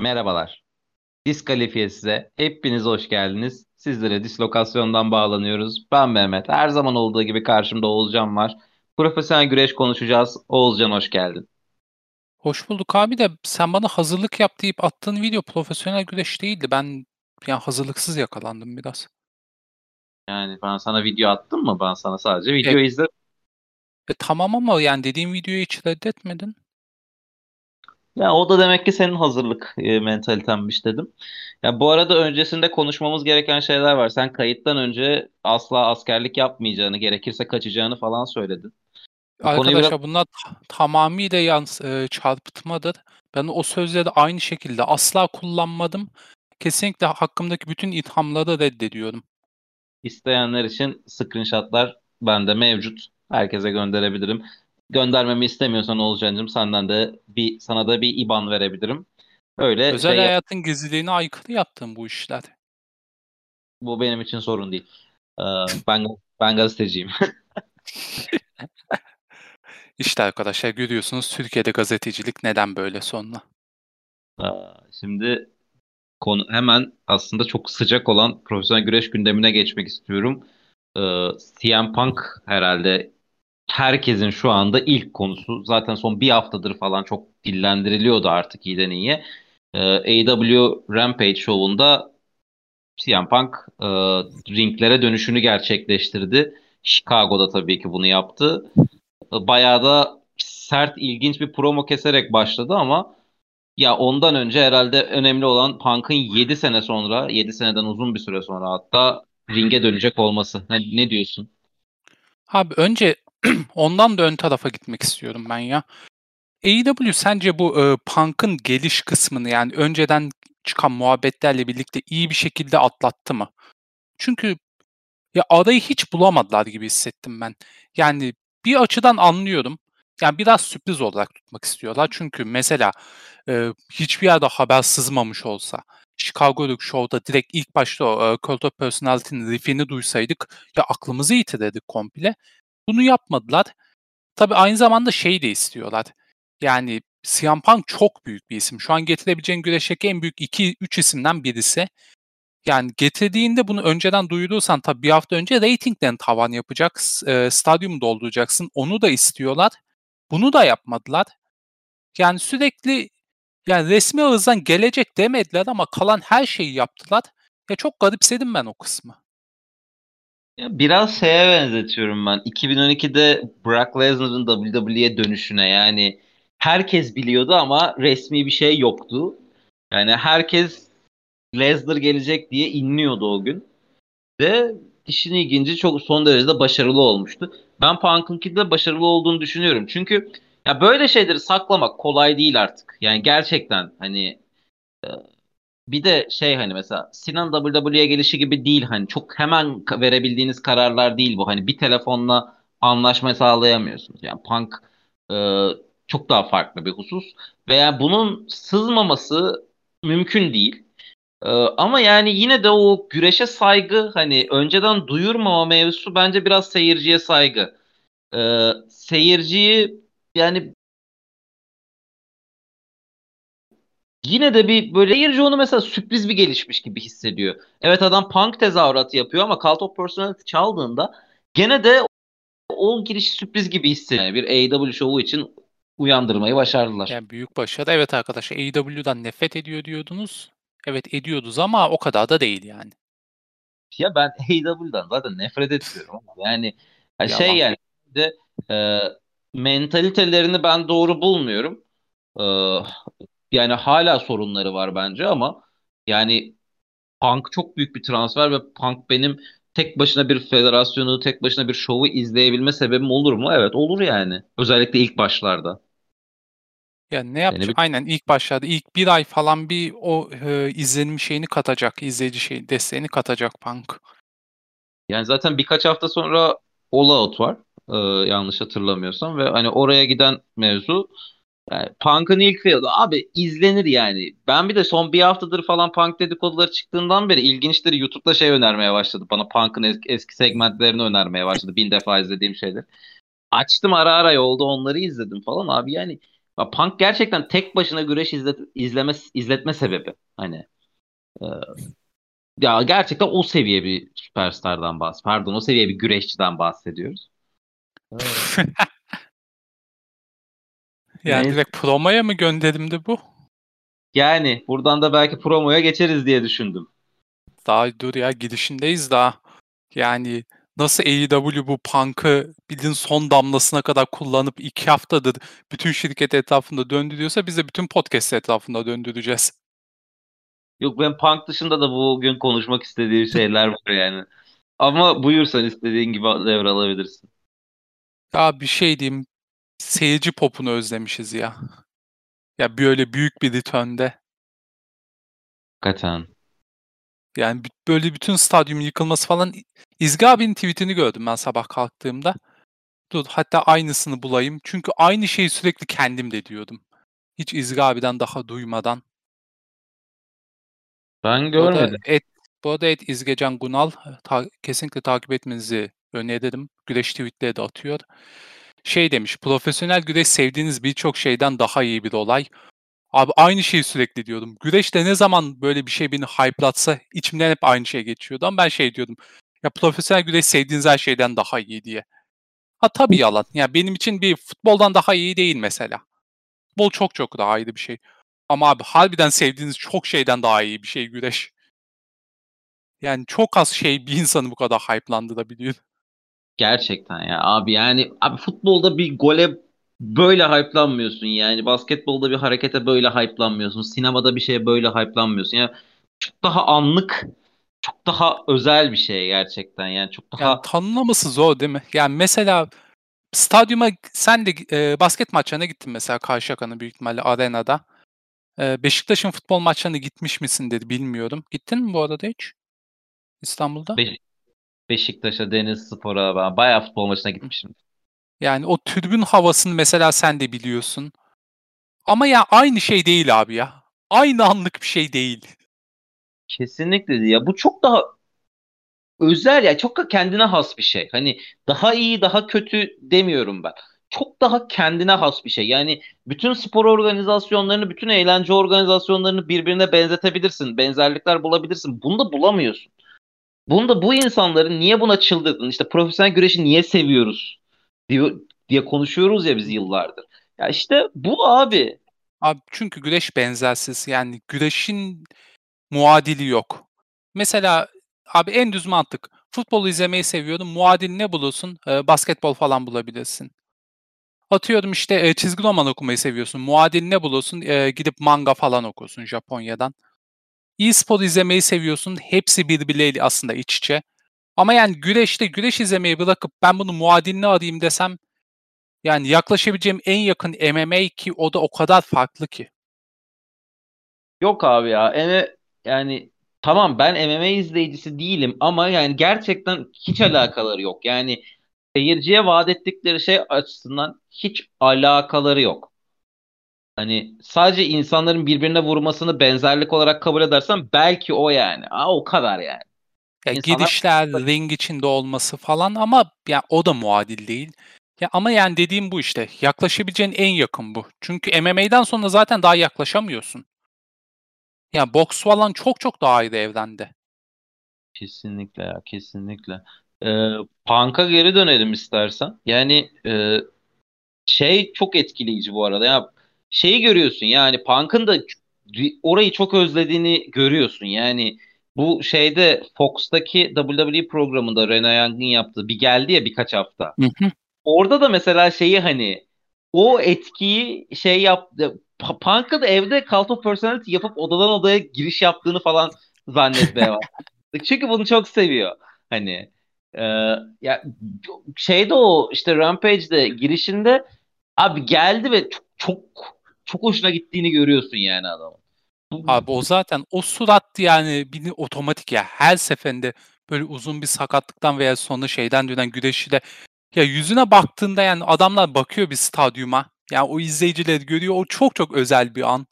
Merhabalar. Diskalifiye size. Hepiniz hoş geldiniz. Sizlere dislokasyondan bağlanıyoruz. Ben Mehmet. Her zaman olduğu gibi karşımda Oğulcan var. Profesyonel güreş konuşacağız. Oğulcan hoş geldin. Hoş bulduk abi de sen bana hazırlık yap deyip attığın video profesyonel güreş değildi. Ben yani hazırlıksız yakalandım biraz. Yani ben sana video attım mı? Ben sana sadece video E- izledim. E tamam ama yani dediğim videoyu hiç reddetmedin. Ya o da demek ki senin hazırlık e, mentalitenmiş dedim. Ya bu arada öncesinde konuşmamız gereken şeyler var. Sen kayıttan önce asla askerlik yapmayacağını, gerekirse kaçacağını falan söyledin. Bu konuyu biraz Arkadaşlar bunlar ta- tamamıyla yans e, çarpıtmadır. Ben o sözleri aynı şekilde asla kullanmadım. Kesinlikle hakkımdaki bütün ithamları reddediyorum. isteyenler için screenshotlar bende mevcut. Herkese gönderebilirim. Göndermemi istemiyorsan Oğulcan'cığım senden de bir sana da bir IBAN verebilirim. Öyle Özel şey yap- hayatın gizliliğine aykırı yaptığım bu işler. bu benim için sorun değil. Ee, ben ben gazeteciyim. İşte arkadaşlar görüyorsunuz Türkiye'de gazetecilik neden böyle sonra. Ee, Şimdi konu hemen aslında çok sıcak olan profesyonel güreş gündemine geçmek istiyorum. Ee, CM Punk herhalde herkesin şu anda ilk konusu. Zaten son bir haftadır falan çok dillendiriliyordu artık iyiden iyiye. Ee, AEW Rampage şovunda CM Punk e, ringlere dönüşünü gerçekleştirdi. Chicago'da tabii ki bunu yaptı. E, Bayağı da sert, ilginç bir promo keserek başladı ama ya ondan önce herhalde önemli olan Punk'ın 7 sene sonra, 7 seneden uzun bir süre sonra hatta ringe dönecek olması. Ne, ne diyorsun? Abi önce ondan da ön tarafa gitmek istiyorum ben ya. AEW sence bu e, Punk'ın geliş kısmını yani önceden çıkan muhabbetlerle birlikte iyi bir şekilde atlattı mı? Çünkü ya arayı hiç bulamadılar gibi hissettim ben. Yani bir açıdan anlıyorum. Yani biraz sürpriz olarak tutmak istiyorlar. Çünkü mesela e, hiçbir yerde haber sızmamış olsa Chicago'daki show'da direkt ilk başta o e, Cult of Personality'nin riffini duysaydık ya aklımızı yitirdik komple. Bunu yapmadılar. Tabii aynı zamanda şey de istiyorlar. Yani CM Punk çok büyük bir isim. Şu an getirebileceğin güreşteki en büyük 2-3 isimden birisi. Yani getirdiğinde bunu önceden duyurursan tabii bir hafta önce reytingden tavan yapacak, e, stadyumu dolduracaksın. Onu da istiyorlar. Bunu da yapmadılar. Yani sürekli yani resmi ağızdan gelecek demediler ama kalan her şeyi yaptılar. Ya çok garipsedim ben o kısmı. Ya biraz şeye benzetiyorum ben. 2012'de Brock Lesnar'ın WWE'ye dönüşüne yani herkes biliyordu ama resmi bir şey yoktu. Yani herkes Lesnar gelecek diye inliyordu o gün. Ve işin ilginci çok son derece başarılı olmuştu. Ben Punk'ınki de başarılı olduğunu düşünüyorum. Çünkü ya böyle şeyleri saklamak kolay değil artık. Yani gerçekten hani e, bir de şey hani mesela Sinan WWE'ye gelişi gibi değil hani çok hemen verebildiğiniz kararlar değil bu. Hani bir telefonla anlaşma sağlayamıyorsunuz. Yani Punk e, çok daha farklı bir husus. Veya bunun sızmaması mümkün değil. Ee, ama yani yine de o güreşe saygı hani önceden duyurmama mevzusu bence biraz seyirciye saygı. Ee, seyirciyi yani yine de bir böyle seyirci onu mesela sürpriz bir gelişmiş gibi hissediyor. Evet adam punk tezahüratı yapıyor ama Cult of Personality çaldığında gene de o giriş sürpriz gibi hissediyor. Yani bir AEW şovu için uyandırmayı başardılar. Yani büyük başarı. Evet arkadaşlar AEW'dan nefret ediyor diyordunuz. Evet ediyorduz ama o kadar da değil yani. Ya ben AEW'dan zaten nefret etmiyorum ama yani ha şey Yalan. yani de e, mentalitelerini ben doğru bulmuyorum. E, yani hala sorunları var bence ama yani Punk çok büyük bir transfer ve Punk benim tek başına bir federasyonu, tek başına bir şovu izleyebilme sebebim olur mu? Evet olur yani. Özellikle ilk başlarda. Yani ne Yani yapacak? bir, Aynen ilk başlarda ilk bir ay falan bir o e, izlenim şeyini katacak, izleyici şey desteğini katacak Punk. yani zaten birkaç hafta sonra All Out var. E, yanlış hatırlamıyorsam ve hani oraya giden mevzu Yani Punk'ın ilk fiyadı abi izlenir yani. Ben bir de son bir haftadır falan Punk dedikoduları çıktığından beri ilginçtir YouTube'da şey önermeye başladı. Bana Punk'ın eski, eski segmentlerini önermeye başladı. Bin defa izlediğim şeyler. Açtım ara ara yolda onları izledim falan abi yani Punk gerçekten tek başına güreş izlet, izleme, izletme sebebi. Hani e, ya gerçekten o seviye bir süperstardan bahs. Pardon o seviye bir güreşçiden bahsediyoruz. yani Neyse. direkt promoya mı gönderimdi bu? Yani buradan da belki promoya geçeriz diye düşündüm. Daha dur ya gidişindeyiz daha. Yani nasıl AEW bu punk'ı bildiğin son damlasına kadar kullanıp iki haftadır bütün şirket etrafında döndürüyorsa biz de bütün podcast etrafında döndüreceğiz. Yok ben punk dışında da bugün konuşmak istediğim şeyler var yani. Ama buyursan istediğin gibi devralabilirsin. Ya bir şey diyeyim. Seyirci popunu özlemişiz ya. Ya böyle büyük bir return'de. Hakikaten. Yani böyle bütün stadyumun yıkılması falan. İzgi abinin tweetini gördüm ben sabah kalktığımda. Dur hatta aynısını bulayım. Çünkü aynı şeyi sürekli kendim de diyordum. Hiç İzgi abiden daha duymadan. Ben görmedim. Bu et, bu arada et İzgecan Gunal ta, kesinlikle takip etmenizi öneririm. Güreş tweetleri de atıyor. Şey demiş, profesyonel güreş sevdiğiniz birçok şeyden daha iyi bir olay. Abi aynı şeyi sürekli diyordum. Güreşte ne zaman böyle bir şey beni hype'latsa içimden hep aynı şey geçiyordu. Ama ben şey diyordum. Ya profesyonel güreş sevdiğiniz her şeyden daha iyi diye. Ha tabii yalan. Ya benim için bir futboldan daha iyi değil mesela. Futbol çok çok daha iyi bir şey. Ama abi harbiden sevdiğiniz çok şeyden daha iyi bir şey güreş. Yani çok az şey bir insanı bu kadar hype'landırabiliyor. Gerçekten ya abi yani abi futbolda bir gole böyle hype'lanmıyorsun yani. Basketbolda bir harekete böyle hype'lanmıyorsun. Sinemada bir şeye böyle hype'lanmıyorsun. Yani çok daha anlık, çok daha özel bir şey gerçekten. Yani çok daha yani tanımlaması zor değil mi? Yani mesela stadyuma sen de e, basket maçlarına gittin mesela Karşıyaka'nın büyük ihtimalle arenada. E, Beşiktaş'ın futbol maçlarına gitmiş misin dedi bilmiyorum. Gittin mi bu arada hiç? İstanbul'da? Be- Beşiktaş'a, Deniz Spor'a ben bayağı futbol maçına gitmişim. Yani o tribün havasını mesela sen de biliyorsun. Ama ya aynı şey değil abi ya. Aynı anlık bir şey değil. Kesinlikle ya. Bu çok daha özel ya. Çok kendine has bir şey. Hani daha iyi, daha kötü demiyorum ben. Çok daha kendine has bir şey. Yani bütün spor organizasyonlarını, bütün eğlence organizasyonlarını birbirine benzetebilirsin. Benzerlikler bulabilirsin. Bunu da bulamıyorsun. Bunu da bu insanların niye buna çıldırdın? İşte profesyonel güreşi niye seviyoruz? diye, diye konuşuyoruz ya biz yıllardır. Ya işte bu abi. Abi çünkü güreş benzersiz. Yani güreşin muadili yok. Mesela abi en düz mantık. Futbolu izlemeyi seviyordum. Muadil ne bulursun? Ee, basketbol falan bulabilirsin. Atıyorum işte e, çizgi roman okumayı seviyorsun. Muadil ne bulursun? E, gidip manga falan okursun Japonya'dan. E-spor izlemeyi seviyorsun. Hepsi birbirleriyle aslında iç içe. Ama yani güreşte güreş izlemeyi bırakıp ben bunu muadilini arayayım desem yani yaklaşabileceğim en yakın MMA ki o da o kadar farklı ki. Yok abi ya. Yani tamam ben MMA izleyicisi değilim ama yani gerçekten hiç alakaları yok. Yani seyirciye vaat ettikleri şey açısından hiç alakaları yok. Hani sadece insanların birbirine vurmasını benzerlik olarak kabul edersen belki o yani. Aa, o kadar yani. Ya İnsanlar... girişler, ring içinde olması falan ama ya o da muadil değil. Ya ama yani dediğim bu işte. Yaklaşabileceğin en yakın bu. Çünkü MMA'den sonra zaten daha yaklaşamıyorsun. Ya boks falan çok çok daha iyi evrende. Kesinlikle ya kesinlikle. Ee, Punk'a geri dönelim istersen. Yani e, şey çok etkileyici bu arada. Ya şeyi görüyorsun yani Punk'ın da orayı çok özlediğini görüyorsun. Yani bu şeyde Fox'taki WWE programında Rena Young'ın yaptığı bir geldi ya birkaç hafta. Hı hı. Orada da mesela şeyi hani o etkiyi şey yaptı. Punk'ın evde Cult of Personality yapıp odadan odaya giriş yaptığını falan zannetmeye başladı. Çünkü bunu çok seviyor. Hani e, ya şeyde o işte Rampage'de girişinde abi geldi ve çok çok çok hoşuna gittiğini görüyorsun yani adamın. Abi o zaten o surat yani bir otomatik ya her seferinde böyle uzun bir sakatlıktan veya sonra şeyden dönen güreşi de ya yüzüne baktığında yani adamlar bakıyor bir stadyuma. Yani o izleyicileri görüyor. O çok çok özel bir an.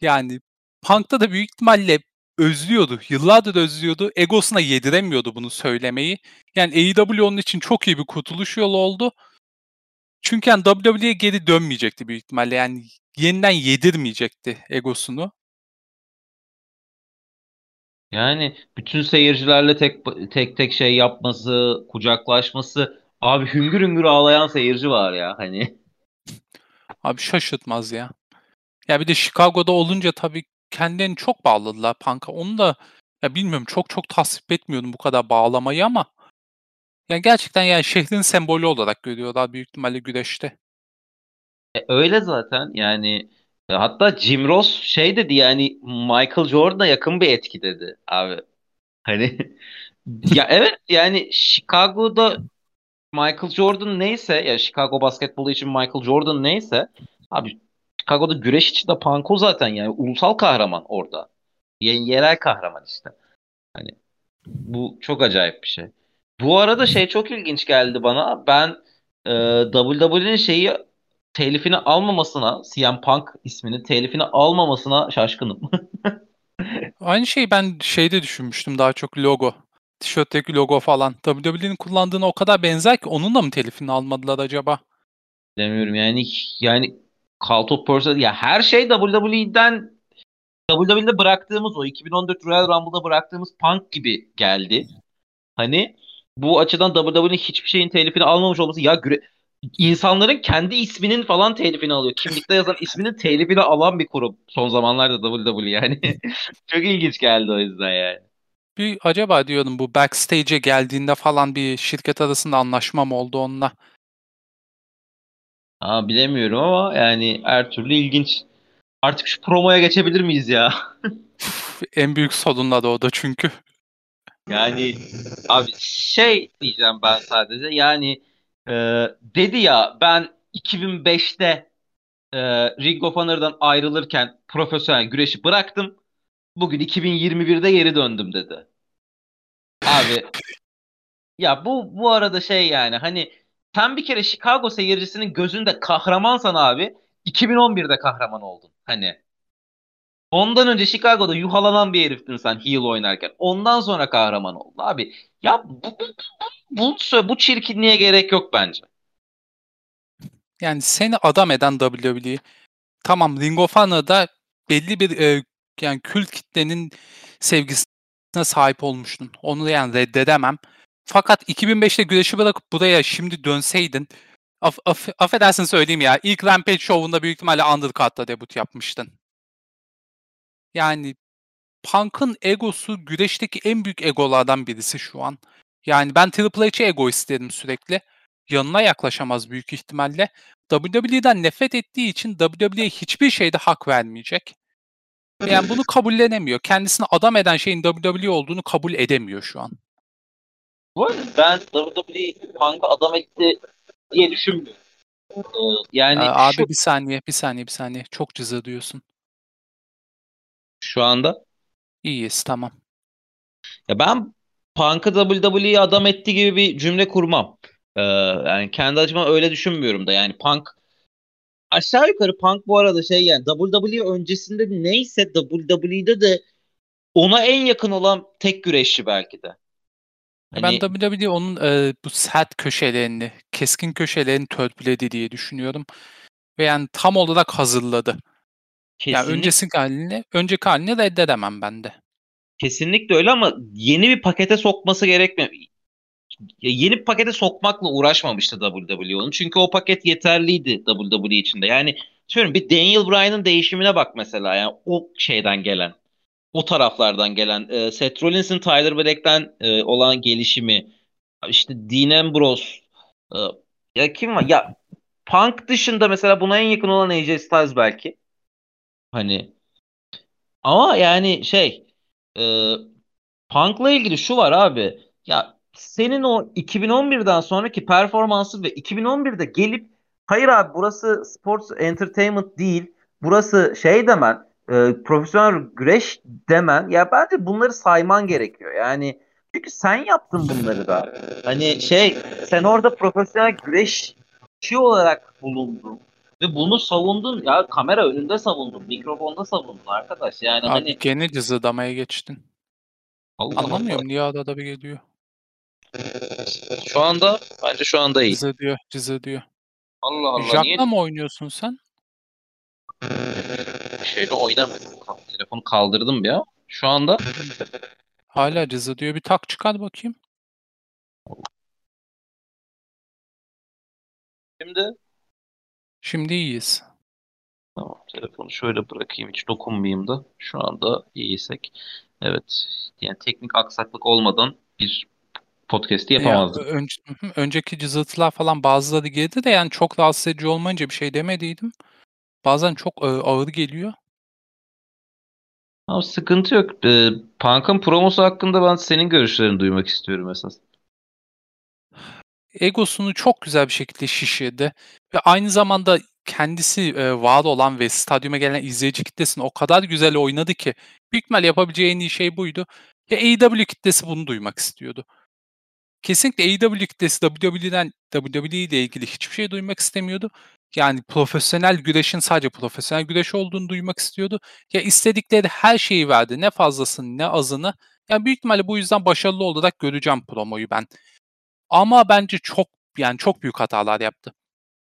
Yani Punk'ta da büyük ihtimalle özlüyordu. Yıllardır özlüyordu. Egosuna yediremiyordu bunu söylemeyi. Yani AEW onun için çok iyi bir kurtuluş yolu oldu. Çünkü yani WWE'ye geri dönmeyecekti büyük ihtimalle. Yani yeniden yedirmeyecekti egosunu. Yani bütün seyircilerle tek tek tek şey yapması, kucaklaşması. Abi hüngür hüngür ağlayan seyirci var ya hani. Abi şaşırtmaz ya. Ya bir de Chicago'da olunca tabii kendilerini çok bağladılar Punk'a. Onu da ya bilmiyorum çok çok tasvip etmiyordum bu kadar bağlamayı ama yani gerçekten yani şehrin sembolü olarak görüyorlar büyük ihtimalle güreşte. E, öyle zaten yani e, hatta Jim Ross şey dedi yani Michael Jordan'a yakın bir etki dedi abi. Hani ya evet yani Chicago'da Michael Jordan neyse ya Chicago basketbolu için Michael Jordan neyse abi Chicago'da güreş için de Panko zaten yani ulusal kahraman orada. Y- yerel kahraman işte. Hani bu çok acayip bir şey. Bu arada şey çok ilginç geldi bana. Ben e, WWE'nin şeyi telifini almamasına, CM Punk ismini telifini almamasına şaşkınım. Aynı şeyi ben şeyde düşünmüştüm daha çok logo. Tişörtteki logo falan. WWE'nin kullandığına o kadar benzer ki onun da mı telifini almadılar acaba? Demiyorum yani yani Cult of Personality ya her şey WWE'den WWE'de bıraktığımız o 2014 Royal Rumble'da bıraktığımız Punk gibi geldi. Hani bu açıdan WWE'nin hiçbir şeyin telifini almamış olması ya güre insanların kendi isminin falan telifini alıyor. Kimlikte yazan isminin telifini alan bir kurum son zamanlarda WWE yani. Çok ilginç geldi o yüzden yani. Bir acaba diyordum bu backstage'e geldiğinde falan bir şirket arasında anlaşma mı oldu onunla? Aa, bilemiyorum ama yani her türlü ilginç. Artık şu promoya geçebilir miyiz ya? en büyük sorunla da o da çünkü. Yani abi şey diyeceğim ben sadece yani e, dedi ya ben 2005'te e, Ring of Honor'dan ayrılırken profesyonel güreşi bıraktım. Bugün 2021'de geri döndüm dedi. Abi ya bu bu arada şey yani hani sen bir kere Chicago seyircisinin gözünde kahramansan abi 2011'de kahraman oldun. Hani ondan önce Chicago'da yuhalanan bir heriftin sen heel oynarken. Ondan sonra kahraman oldun abi. Ya bu, bu, bu, bu, bu çirkinliğe gerek yok bence. Yani seni adam eden WWE. Tamam Ring of Honor'da belli bir e, yani kült kitlenin sevgisine sahip olmuştun. Onu yani reddedemem. Fakat 2005'te güreşi bırakıp buraya şimdi dönseydin af, af, affedersin söyleyeyim ya ilk Rampage şovunda büyük ihtimalle Undercard'da debut yapmıştın. Yani Punk'ın egosu güreşteki en büyük egolardan birisi şu an. Yani ben Triple H'e ego isterim sürekli. Yanına yaklaşamaz büyük ihtimalle. WWE'den nefret ettiği için WWE'ye hiçbir şeyde hak vermeyecek. Yani bunu kabullenemiyor. Kendisini adam eden şeyin WWE olduğunu kabul edemiyor şu an. Bu arada ben WWE Punk'ı adam etti diye düşünmüyorum. Ee, yani Aa, abi şu, bir saniye, bir saniye, bir saniye. Çok cızı diyorsun. Şu anda İyiyiz, tamam. ya ben Punk'ı WWE'ye adam etti gibi bir cümle kurmam. Ee, yani kendi açıma öyle düşünmüyorum da yani Punk aşağı yukarı Punk bu arada şey yani WWE öncesinde neyse WWE'de de ona en yakın olan tek güreşçi belki de. Ben Hani WWE onun e, bu sert köşelerini, keskin köşelerini törpüledi diye düşünüyorum. Ve yani tam olarak hazırladı. Yani kesinlikle öncesi halini, önceki halini reddedemem ben de. kesinlikle öyle ama yeni bir pakete sokması gerekmiyor. Yeni bir pakete sokmakla uğraşmamıştı WWE onun. Çünkü o paket yeterliydi WWE içinde. Yani diyorum bir Daniel Bryan'ın değişimine bak mesela. Yani o şeyden gelen, o taraflardan gelen. E, Seth Rollins'in Tyler Black'ten e, olan gelişimi. işte Dean Ambrose. e, ya kim var? Ya Punk dışında mesela buna en yakın olan AJ Styles belki. Hani ama yani şey e, Punk'la ilgili şu var abi. Ya senin o 2011'den sonraki performansı ve 2011'de gelip hayır abi burası sports entertainment değil. Burası şey demen, e, profesyonel güreş demen. Ya bence bunları sayman gerekiyor. Yani çünkü sen yaptın bunları da. Hani şey sen orada profesyonel güreşçi olarak bulundun. Ve bunu savundun ya kamera önünde savundun, mikrofonda savundun arkadaş. Yani Abi hani gene cızıdamaya geçtin. Allah Allah. Anlamıyorum niye arada bir geliyor. Şu anda bence şu anda iyi. Cızı diyor, cızı diyor. Allah Allah Jack'la niye mı oynuyorsun sen? şeyle oynamıyorum. Telefonu kaldırdım ya. Şu anda Hala cızı diyor. Bir tak çıkar bakayım. şimdi Şimdi iyiyiz. Tamam, telefonu şöyle bırakayım hiç dokunmayayım da. Şu anda iyiysek. Evet, yani teknik aksaklık olmadan bir podcast'i Ya yapamazdık. önce, hı hı, önceki cızıltılar falan bazıları girdi de yani çok rahatsız edici olmayınca bir şey demediydim. Bazen çok e, ağır geliyor. Ama sıkıntı yok. Ee, Punk'ın promosu hakkında ben senin görüşlerini duymak istiyorum esas. Egosunu çok güzel bir şekilde şişirdi ve aynı zamanda kendisi e, var olan ve stadyuma gelen izleyici kitlesini o kadar güzel oynadı ki büyük ihtimal yapabileceği en iyi şey buydu. Ve AEW kitlesi bunu duymak istiyordu. Kesinlikle AEW kitlesi WWE'den WWE ile ilgili hiçbir şey duymak istemiyordu. Yani profesyonel güreşin sadece profesyonel güreş olduğunu duymak istiyordu. Ya istedikleri her şeyi verdi. Ne fazlasını ne azını. Yani büyük ihtimalle bu yüzden başarılı olarak göreceğim promoyu ben. Ama bence çok yani çok büyük hatalar yaptı.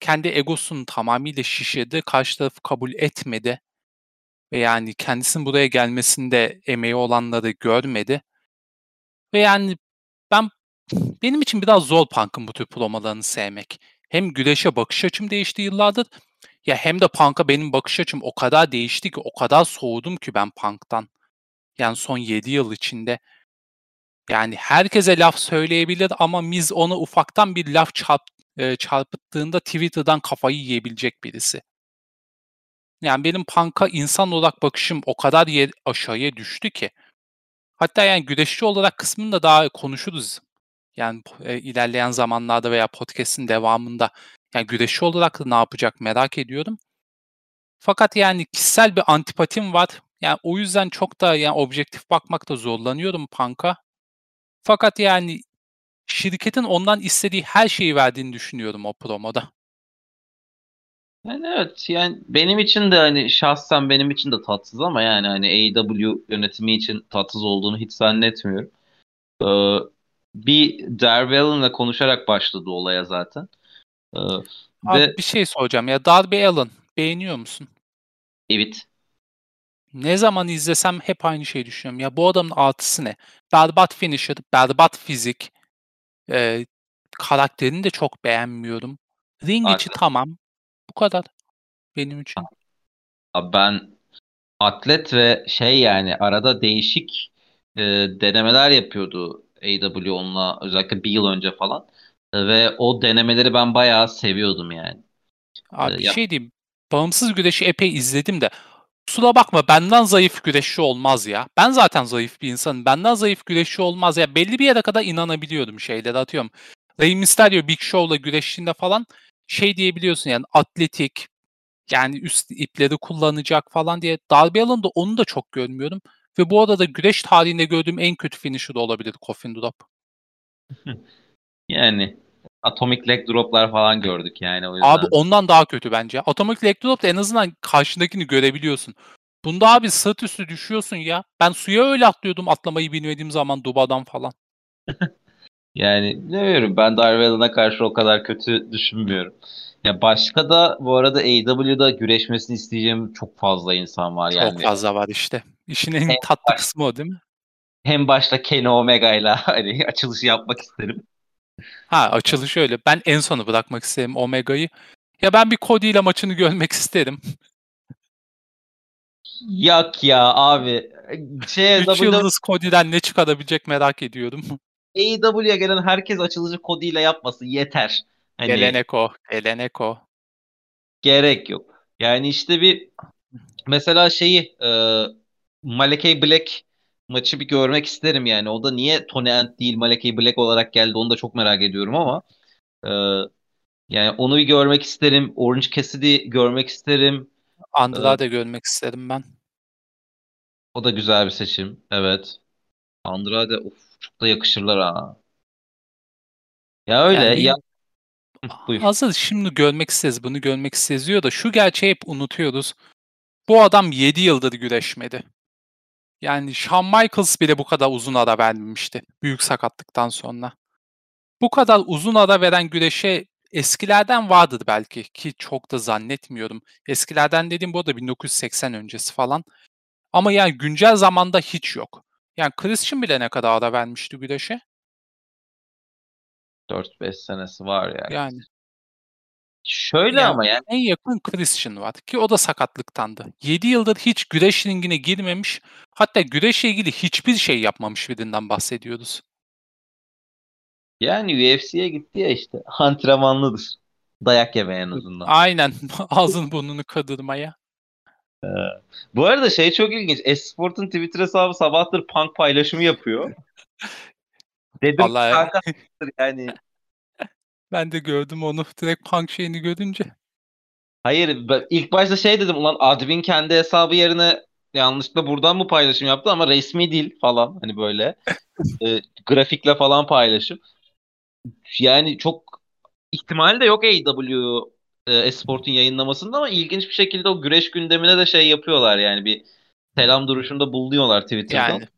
Kendi egosunu tamamıyla şişirdi. Karşı tarafı kabul etmedi. Ve yani kendisinin buraya gelmesinde emeği olanları görmedi. Ve yani ben benim için biraz zor Punk'ın bu tür promolarını sevmek. Hem güreşe bakış açım değişti yıllardır. Ya hem de Punk'a benim bakış açım o kadar değişti ki, o kadar soğudum ki ben Punk'tan. Yani son 7 yıl içinde. Yani herkese laf söyleyebilir ama Miz ona ufaktan bir laf çarp, e, çarpıttığında Twitter'dan kafayı yiyebilecek birisi. Yani benim Punk'a insan olarak bakışım o kadar yer, aşağıya düştü ki. Hatta yani güreşçi olarak kısmını da daha konuşuruz. Yani e, ilerleyen zamanlarda veya podcast'in devamında. Yani güreşçi olarak da ne yapacak merak ediyorum. Fakat yani kişisel bir antipatim var. Yani o yüzden çok da yani objektif bakmakta zorlanıyorum Punk'a. Fakat yani şirketin ondan istediği her şeyi verdiğini düşünüyorum o promoda. Yani evet yani benim için de hani şahsen benim için de tatsız ama yani hani AEW yönetimi için tatsız olduğunu hiç zannetmiyorum. Ee, bir Darby konuşarak başladı olaya zaten. Ee, Abi ve bir şey soracağım ya Darby Allin beğeniyor musun? evet Ne zaman izlesem hep aynı şeyi düşünüyorum. Ya bu adamın artısı ne? Berbat finisher, berbat fizik. Ee, karakterini de çok beğenmiyorum. Ring içi Atlet. tamam. Bu kadar benim için. Abi ben atlet ve şey yani arada değişik e, denemeler yapıyordu AEW onunla özellikle bir yıl önce falan. E, ve o denemeleri ben bayağı seviyordum yani. Abi E, bir şey diyeyim. Bağımsız güreşi epey izledim de kusura bakma benden zayıf güreşçi olmaz ya. Ben zaten zayıf bir insanım. Benden zayıf güreşçi olmaz ya. Belli bir yere kadar inanabiliyordum şeylere atıyorum. Rey Mysterio Big Show'la güreştiğinde falan şey diyebiliyorsun yani atletik yani üst ipleri kullanacak falan diye. Darby Allin'da onu da çok görmüyorum. Ve bu arada güreş tarihinde gördüğüm en kötü finisher olabilir Coffin Drop. yani Atomic Leg Drop'lar falan gördük yani o yüzden. Abi ondan daha kötü bence. Atomic Leg Drop'ta en azından karşındakini görebiliyorsun. Bunda abi sırt üstü düşüyorsun ya. Ben suya öyle atlıyordum atlamayı bilmediğim zaman Duba'dan falan. Yani ne bileyim ben Darby Allin'a karşı o kadar kötü düşünmüyorum. Ya başka da bu arada AEW'da güreşmesini isteyeceğim çok fazla insan var Çok yani. fazla var işte. İşin en En tatlı baş- kısmı o değil mi? Hem başta Kenny Omega'yla hani açılışı yapmak isterim. Ha açılışı öyle. Ben en sona bırakmak isterim Omega'yı. Ya ben bir Cody ile maçını görmek isterim. Yak ya abi. Şey, 3 yıldız Cody'den ne çıkarabilecek merak ediyorum. AEW'ye gelen herkes açılışı koduyla yapmasın yeter. Hani Gelenek o. Gelenek o. gerek yok. Yani işte bir mesela şeyi e, Malakai Black maçı bir görmek isterim yani. O da niye Tony Ant değil Malakai Black olarak geldi onu da çok merak ediyorum ama e, yani onu bir görmek isterim. Orange Cassidy görmek isterim. Andrade görmek isterim ben. O da güzel bir seçim. Evet. Andrade of çok da yakışırlar ha. Ya öyle Yani ya buyur. hazır şimdi görmek isteriz, bunu görmek isteriz diyor da şu gerçeği hep unutuyoruz. Bu adam 7 yıldır güreşmedi. Yani Shawn Michaels bile bu kadar uzun ara vermemişti. Büyük sakatlıktan sonra. Bu kadar uzun ara veren güreşe eskilerden vardır belki ki çok da zannetmiyorum. Eskilerden dediğim bu da 1980 öncesi falan. Ama yani güncel zamanda hiç yok. Yani Christian bile ne kadar ara vermişti güreşe? 4-5 senesi var yani. Yani. Şöyle Yani ama yani en yakın Christian var ki o da sakatlıktandı. 7 yıldır hiç güreş ringine girmemiş. Hatta güreşle ilgili hiçbir şey yapmamış birinden bahsediyoruz. yani UFC'ye gitti ya işte. Antrenmanlıdır. Dayak yemeye en azından. Aynen ağzını burnunu kırdırmaya. Bu arada şey çok ilginç. Esport'un Twitter hesabı sabahtır punk paylaşımı yapıyor. Dedim Vallahi- kanka yani Ben de gördüm onu direkt punk şeyini görünce. hayır ben ilk başta şey dedim ulan admin kendi hesabı yerine yanlışlıkla buradan mı paylaşım yaptı ama resmi değil falan hani böyle e, grafikle falan paylaşım. Yani çok ihtimal de yok AEW e, Esport'un yayınlamasında ama ilginç bir şekilde o güreş gündemine de şey yapıyorlar yani bir selam duruşunda bulunuyorlar Twitter'dan. Yani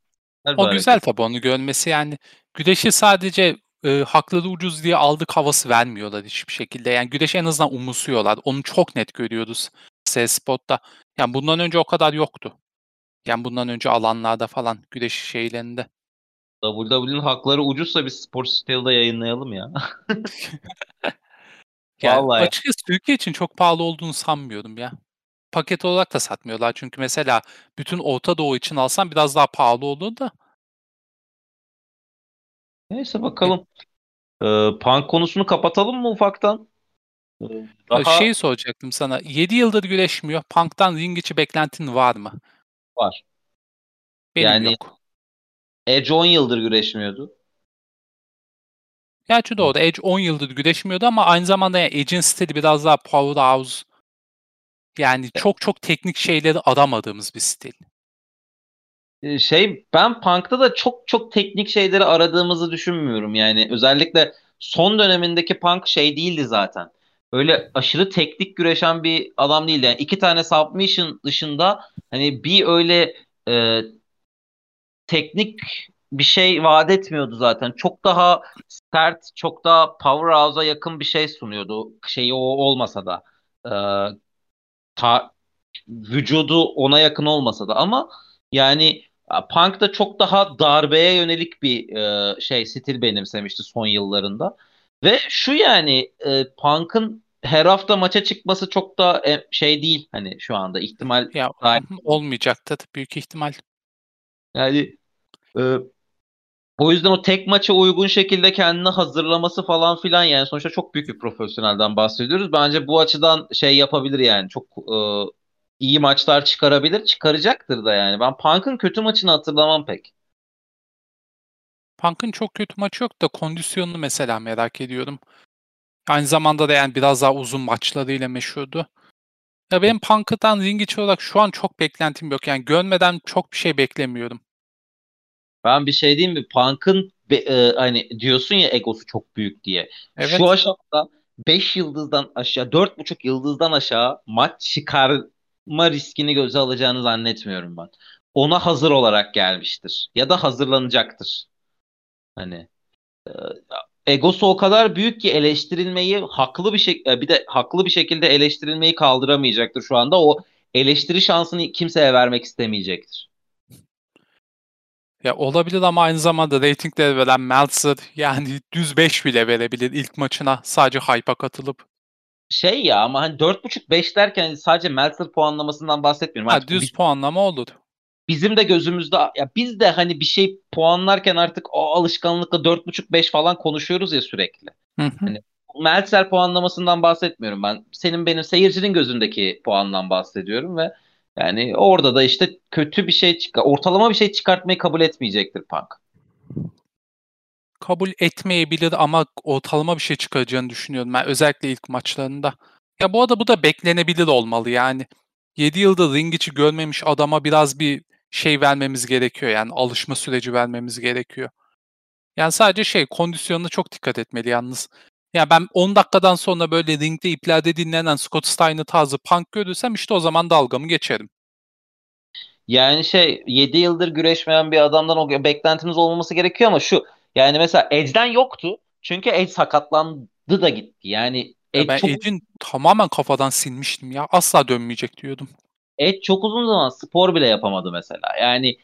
o güzel tabii onu görmesi yani. Güreşi sadece e, hakları ucuz diye aldık havası vermiyorlar hiçbir şekilde. Yani güreşi en azından umursuyorlar. Onu çok net görüyoruz C-Spot'ta. Yani bundan önce o kadar yoktu. Yani bundan önce alanlarda falan güreş şeylerinde. WWE'nin hakları ucuzsa biz Sport Site'de yayınlayalım ya. Yani Vallahi. açıkçası Türkiye için çok pahalı olduğunu sanmıyorum ya. Paket olarak da satmıyorlar. Çünkü mesela bütün Orta Doğu için alsan biraz daha pahalı olur da. Neyse bakalım. Ee, punk konusunu kapatalım mı ufaktan? Ee, Ha, Daha Şeyi soracaktım sana. 7 yıldır güreşmiyor. Punk'tan ring içi beklentin var mı? var. Benim Yani- yok. Edge 10 yıldır güreşmiyordu. Gerçi doğru. Edge 10 yıldır güreşmiyordu ama aynı zamanda yani Edge'in stili biraz daha powerhouse. Yani çok çok teknik şeyleri aramadığımız bir stil. Ee, Şey ben Punk'ta da çok çok teknik şeyleri aradığımızı düşünmüyorum. Yani özellikle son dönemindeki Punk şey değildi zaten. Öyle aşırı teknik güreşen bir adam değildi. Yani iki tane submission dışında hani bir öyle e, teknik bir şey vaat etmiyordu zaten. Çok daha sert, çok daha powerhouse'a yakın bir şey sunuyordu. Şeyi o olmasa da. Ee, ta, vücudu ona yakın olmasa da ama yani Punk da çok daha darbeye yönelik bir e, şey stil benimsemişti son yıllarında. Ve şu yani e, Punk'ın her hafta maça çıkması çok da e, şey değil hani şu anda ihtimal Ya Hayır. olmayacaktır büyük ihtimal. Yani e, o yüzden o tek maça uygun şekilde kendini hazırlaması falan filan yani sonuçta çok büyük bir profesyonelden bahsediyoruz. Bence bu açıdan şey yapabilir yani çok e, iyi maçlar çıkarabilir, çıkaracaktır da yani. Ben Punk'ın kötü maçını hatırlamam pek. Punk'ın çok kötü maçı yok da kondisyonunu mesela merak ediyorum. Aynı zamanda da yani biraz daha uzun maçlarıyla meşhurdu. Ya benim Punk'tan ring içi olarak şu an çok beklentim yok. Yani görmeden çok bir şey beklemiyorum. Ben bir şey diyeyim mi? Punk'ın e, hani diyorsun ya egosu çok büyük diye. Evet. Şu aşamada 5 yıldızdan aşağı, 4,5 yıldızdan aşağı maç çıkarma riskini göze alacağını zannetmiyorum ben. Ona hazır olarak gelmiştir. Ya da hazırlanacaktır. Hani e, egosu o kadar büyük ki eleştirilmeyi haklı bir şey bir de haklı bir şekilde eleştirilmeyi kaldıramayacaktır şu anda. O eleştiri şansını kimseye vermek istemeyecektir. Ya olabilir ama aynı zamanda reytingleri veren Meltzer yani düz 5 bile verebilir ilk maçına sadece hype'a katılıp. Şey ya ama hani 4.5-5 derken sadece Meltzer puanlamasından bahsetmiyorum. Ha, Artık düz biz- puanlama olur. bizim de gözümüzde ya biz de hani bir şey puanlarken artık o alışkanlıkla 4.5-5 falan konuşuyoruz ya sürekli. Hı hı. Meltzer puanlamasından bahsetmiyorum ben. Senin benim seyircinin gözündeki puandan bahsediyorum ve yani orada da işte kötü bir şey çıkar. Ortalama bir şey çıkartmayı kabul etmeyecektir Punk. Kabul etmeyebilir ama ortalama bir şey çıkaracağını düşünüyorum ben özellikle ilk maçlarında. Ya bu arada bu da beklenebilir olmalı yani. 7 yıldır ring içi görmemiş adama biraz bir şey vermemiz gerekiyor yani alışma süreci vermemiz gerekiyor. Yani sadece şey kondisyonuna çok dikkat etmeli yalnız. Ya ben 10 dakikadan sonra böyle ringde iplerde dinlenen Scott Steiner tarzı punk görürsem işte o zaman dalgamı geçerim. Yani şey 7 yıldır güreşmeyen bir adamdan o beklentimiz olmaması gerekiyor ama şu yani mesela Edge'den yoktu. Çünkü Edge sakatlandı da gitti. Yani Ya ben çok Edge'in tamamen kafadan silmiştim ya. Asla dönmeyecek diyordum. Ed çok uzun zaman spor bile yapamadı mesela. Yani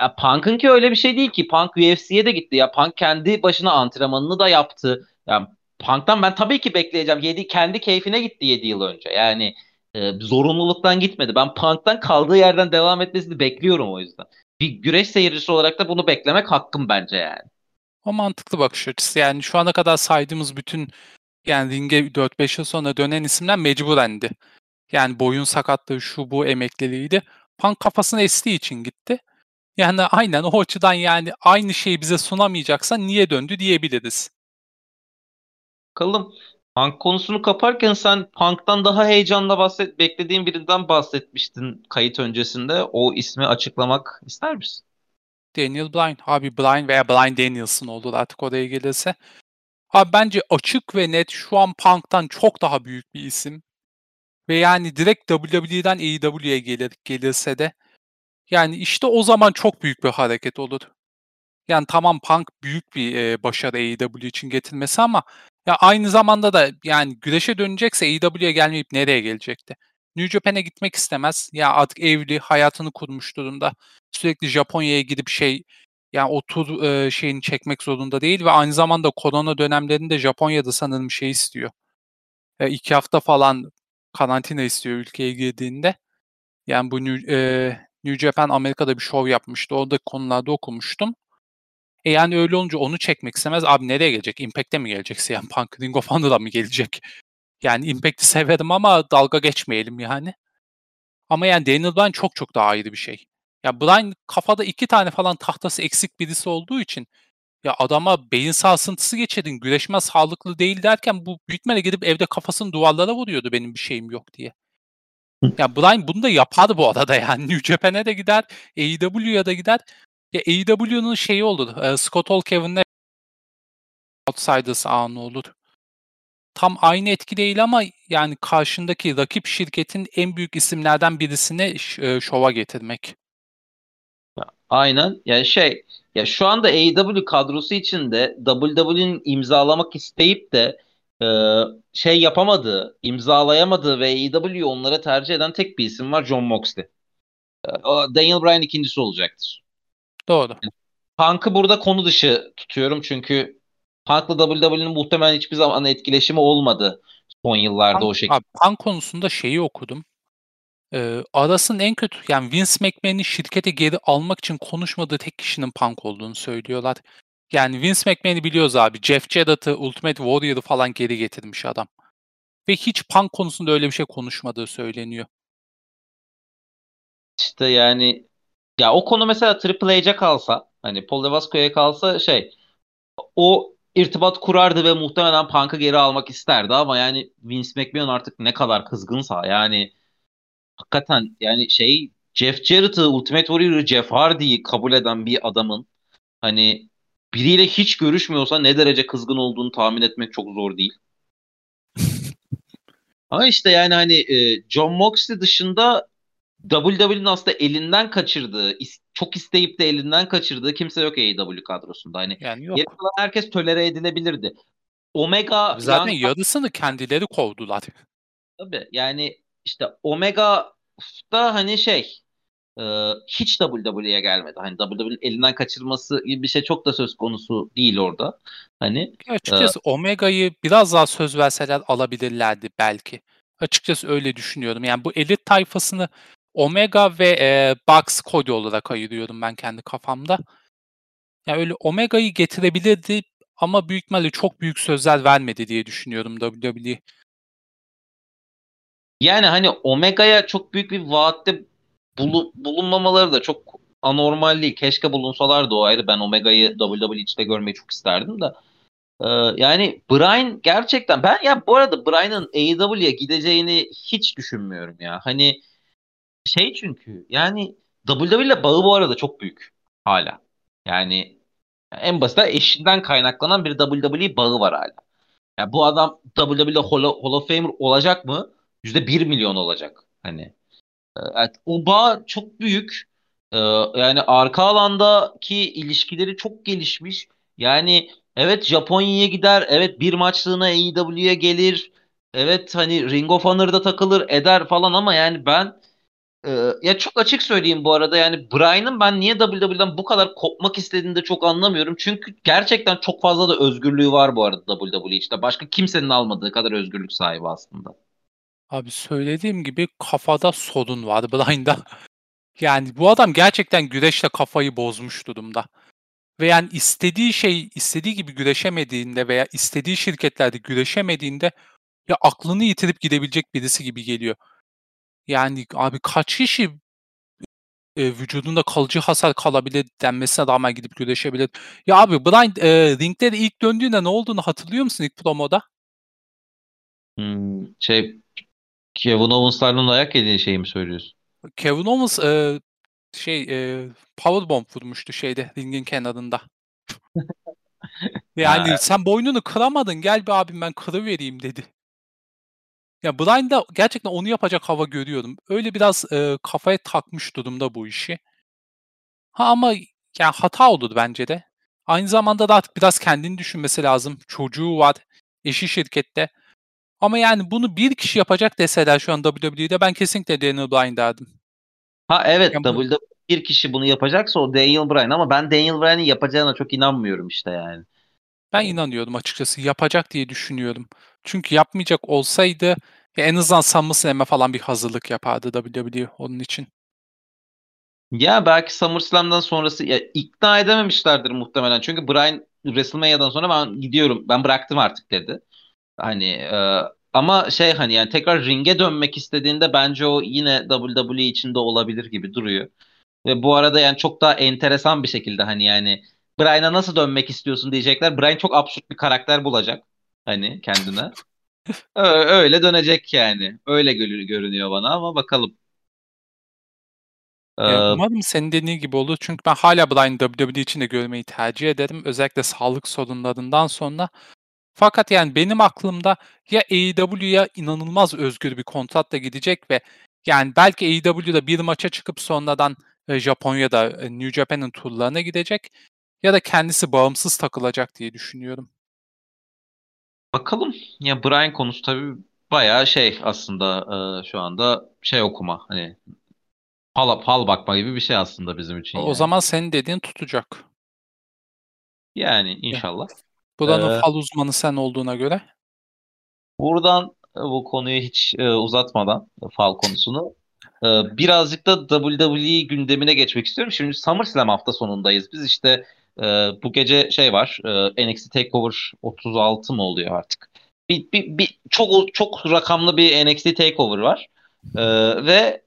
ya Punk'ın ki öyle bir şey değil ki. Punk UFC'ye de gitti. Ya Punk kendi başına antrenmanını da yaptı. Ya Punk'tan ben tabii ki bekleyeceğim. Yedi, kendi keyfine gitti 7 yıl önce. Yani e, zorunluluktan gitmedi. Ben Punk'tan kaldığı yerden devam etmesini bekliyorum o yüzden. Bir güreş seyircisi olarak da bunu beklemek hakkım bence yani. O mantıklı bakış açısı. Yani şu ana kadar saydığımız bütün yani ringe 4-5 yıl sonra dönen isimler mecburendi. Yani boyun sakatlığı şu bu emekliliğiydi. Punk kafasını estiği için gitti. Yani aynen o açıdan yani aynı şeyi bize sunamayacaksa niye döndü diyebiliriz. Bakalım. Punk konusunu kaparken sen Punk'tan daha heyecanla bahset, beklediğin birinden bahsetmiştin kayıt öncesinde. O ismi açıklamak ister misin? Daniel Bryan. Abi Bryan veya Bryan Danielson olur artık oraya gelirse. Abi bence açık ve net şu an Punk'tan çok daha büyük bir isim. Ve yani direkt WWE'den AEW'ye gelir, gelirse de yani işte o zaman çok büyük bir hareket olur. Yani tamam Punk büyük bir e, başarı AEW için getirmesi ama ya aynı zamanda da yani güreşe dönecekse AEW'ye gelmeyip nereye gelecekti? New Japan'e gitmek istemez. Ya artık evli, hayatını kurmuş durumda. Sürekli Japonya'ya gidip şey yani o tur e, şeyini çekmek zorunda değil ve aynı zamanda korona dönemlerinde Japonya'da sanırım şey istiyor. E, iki hafta falan karantina istiyor ülkeye girdiğinde. Yani bu New, e, New Japan Amerika'da bir show yapmıştı. Orada konularda okumuştum. E yani öyle olunca onu çekmek istemez. Abi nereye gelecek? Impact'e mi gelecek CM Punk? Ring of Honor'a mı gelecek? Yani Impact'i severim ama dalga geçmeyelim yani. Ama yani Daniel Bryan çok çok daha ayrı bir şey. Ya Bryan kafada iki tane falan tahtası eksik birisi olduğu için ya adama beyin sarsıntısı geçirdin, güreşme sağlıklı değil derken bu büyütmene gidip evde kafasını duvarlara vuruyordu benim bir şeyim yok diye. Ya Bryan bunu da yapar bu arada yani. New Japan'e de gider, AEW'ya da gider. Ya AEW'nun şeyi olur. Scott Hall Kevin'le Outsiders anı olur. Tam aynı etki değil ama yani karşındaki rakip şirketin en büyük isimlerden birisini e, şova getirmek. Aynen. Yani şey ya şu anda AEW kadrosu içinde WWE'nin imzalamak isteyip de e, şey yapamadığı, imzalayamadığı ve AEW onlara tercih eden tek bir isim var John Moxley. E, Daniel Bryan ikincisi olacaktır. Doğru. Punk'ı burada konu dışı tutuyorum çünkü Punk'la WWE'nin muhtemelen hiçbir zaman etkileşimi olmadı son yıllarda Punk, o şekilde. Abi, Punk konusunda şeyi okudum. Ee, arasının en kötü yani Vince McMahon'in şirkete geri almak için konuşmadığı tek kişinin Punk olduğunu söylüyorlar. Yani Vince McMahon'i biliyoruz abi. Jeff Jarrett'ı, Ultimate Warrior'ı falan geri getirmiş adam. Ve hiç Punk konusunda öyle bir şey konuşmadığı söyleniyor. İşte yani ya o konu mesela Triple H'e kalsa hani Paul Devasco'ya kalsa şey o irtibat kurardı ve muhtemelen Punk'ı geri almak isterdi ama yani Vince McMahon artık ne kadar kızgınsa yani hakikaten yani şey Jeff Jarrett'ı Ultimate Warrior'ı Jeff Hardy'yi kabul eden bir adamın hani biriyle hiç görüşmüyorsa ne derece kızgın olduğunu tahmin etmek çok zor değil. Ama işte yani hani e, John Moxley dışında WWE'nin aslında elinden kaçırdığı, çok isteyip de elinden kaçırdığı kimse yok AEW kadrosunda. Hani yani yok. herkes tölere edilebilirdi. Omega zaten yan... yarısını kendileri kovdular. Tabii yani işte Omega da hani şey e, hiç WWE'ye gelmedi. Hani WWE'nin elinden kaçırması gibi bir şey çok da söz konusu değil orada. Hani açıkçası e, Omega'yı biraz daha söz verseler alabilirlerdi belki. Açıkçası öyle düşünüyorum. Yani bu elit tayfasını Omega ve e, Bucks Cody olarak ayırıyorum ben kendi kafamda. Yani öyle Omega'yı getirebilirdi ama büyük ihtimalle çok büyük sözler vermedi diye düşünüyorum WWE. Yani hani Omega'ya çok büyük bir vaatte bulu, bulunmamaları da çok anormal değil. Keşke bulunsalar da o ayrı. Ben Omega'yı WWE içinde görmeyi çok isterdim de. Ee, yani Brian gerçekten ben ya bu arada Brian'ın AEW'ye gideceğini hiç düşünmüyorum ya. Hani şey çünkü yani WWE ile bağı bu arada çok büyük hala. Yani en basit eşinden kaynaklanan bir WWE bağı var hala. Yani bu adam WWE'de Hall, Hall of Famer olacak mı? %1 milyon olacak. Hani evet, o bağ çok büyük. Ee, yani arka alandaki ilişkileri çok gelişmiş. Yani Evet Japonya'ya gider. Evet bir maçlığına AEW'ye gelir. Evet hani Ring of Honor'da takılır eder falan ama yani ben e, ya çok açık söyleyeyim bu arada yani Bryan'ın ben niye WWE'den bu kadar kopmak istediğini de çok anlamıyorum. Çünkü gerçekten çok fazla da özgürlüğü var bu arada WWE işte. Başka kimsenin almadığı kadar özgürlük sahibi aslında. Abi söylediğim gibi kafada sorun var Bryan'da. Yani bu adam gerçekten güreşle kafayı bozmuş durumda. Ve yani istediği şey, istediği gibi güreşemediğinde veya istediği şirketlerde güreşemediğinde ya aklını yitirip gidebilecek birisi gibi geliyor. Yani abi kaç kişi e, vücudunda kalıcı hasar kalabilir denmesine rağmen gidip güreşebilir. Ya abi Bryan e, ringde de ilk döndüğünde ne olduğunu hatırlıyor musun ilk promoda? Hmm, şey Kevin Owens'lardan ayak yediği şeyi mi söylüyorsun? Kevin Owens e, şey e, powerbomb vurmuştu şeyde ringin kenarında. Yani Ha, sen boynunu kıramadın gel bir abim ben kırıvereyim dedi. Ya Bryan'da gerçekten onu yapacak hava görüyorum. Öyle biraz e, kafaya takmış durumda bu işi. Ha ama yani hata oldu bence de. Aynı zamanda da artık biraz kendini düşünmesi lazım. Çocuğu var, eşi şirkette. Ama yani bunu bir kişi yapacak deseler şu an WWE'de ben kesinlikle Daniel Bryan derdim. ha evet Yani bu, WWE bir kişi bunu yapacaksa o Daniel Bryan ama ben Daniel Bryan'ın yapacağına çok inanmıyorum işte yani. Ben inanıyordum açıkçası. Yapacak diye düşünüyorum. Çünkü yapmayacak olsaydı ya en azından SummerSlam'e falan bir hazırlık yapardı WWE onun için. Ya belki SummerSlam'dan sonrası ya ikna edememişlerdir muhtemelen. Çünkü Bryan WrestleMania'dan sonra ben gidiyorum. Ben bıraktım artık dedi. Hani e, ama şey hani yani tekrar ringe dönmek istediğinde bence o yine WWE içinde olabilir gibi duruyor. Ve bu arada yani çok daha enteresan bir şekilde hani yani Bryan'a nasıl dönmek istiyorsun diyecekler. Bryan çok absürt bir karakter bulacak hani kendine. Öyle dönecek yani. Öyle gör- görünüyor bana ama bakalım. Ya Ee, umarım senin dediğin gibi olur. Çünkü ben hala Bryan WWE içinde görmeyi tercih ederim. Özellikle sağlık sorunlarından sonra. Fakat yani benim aklımda ya AEW'ya inanılmaz özgür bir kontratla gidecek ve yani belki AEW'da bir maça çıkıp sonradan e, Japonya'da e, New Japan'ın turlarına gidecek ya da kendisi bağımsız takılacak diye düşünüyorum. bakalım. Ya Bryan konusu tabii bayağı şey aslında e, şu anda şey okuma hani fal, fal bakma gibi bir şey aslında bizim için O yani. zaman senin dediğin tutacak. Yani Ya, inşallah. buranın Ee, fal uzmanı sen olduğuna göre. buradan bu konuyu hiç e, uzatmadan fal konusunu e, birazcık da WWE gündemine geçmek istiyorum. Şimdi SummerSlam hafta sonundayız. Biz işte e, bu gece şey var. E, NXT Takeover 36 mı oluyor artık? Bir, bir, bir çok çok rakamlı bir NXT Takeover var. E, ve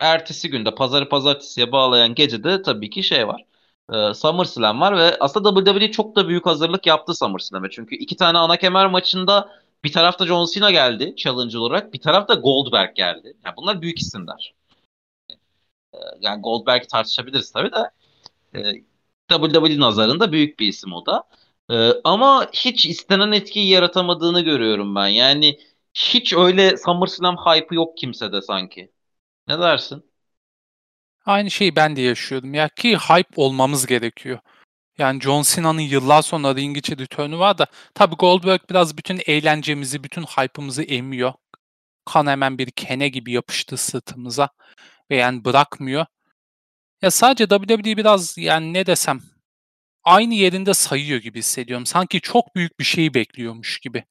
ertesi günde pazarı pazartesiye bağlayan gecede tabii ki şey var. E, SummerSlam var ve aslında WWE çok da büyük hazırlık yaptı SummerSlam'e. Çünkü iki tane ana kemer maçında bir tarafta John Cena geldi challenge olarak, bir tarafta Goldberg geldi. Yani bunlar büyük isimler. Yani Goldberg'i tartışabiliriz tabii de WWE nazarında büyük bir isim o da. E, ama hiç istenen etkiyi yaratamadığını görüyorum ben. Yani hiç öyle SummerSlam hype'ı yok kimsede sanki. Ne dersin? Aynı şeyi ben de yaşıyordum ya ki hype olmamız gerekiyor. Yani John Cena'nın yıllar sonra ring içi var da tabii Goldberg biraz bütün eğlencemizi, bütün hype'ımızı emiyor. Kan hemen bir kene gibi yapıştı sırtımıza ve yani bırakmıyor. Ya sadece WWE biraz yani ne desem aynı yerinde sayıyor gibi hissediyorum. Sanki çok büyük bir şeyi bekliyormuş gibi.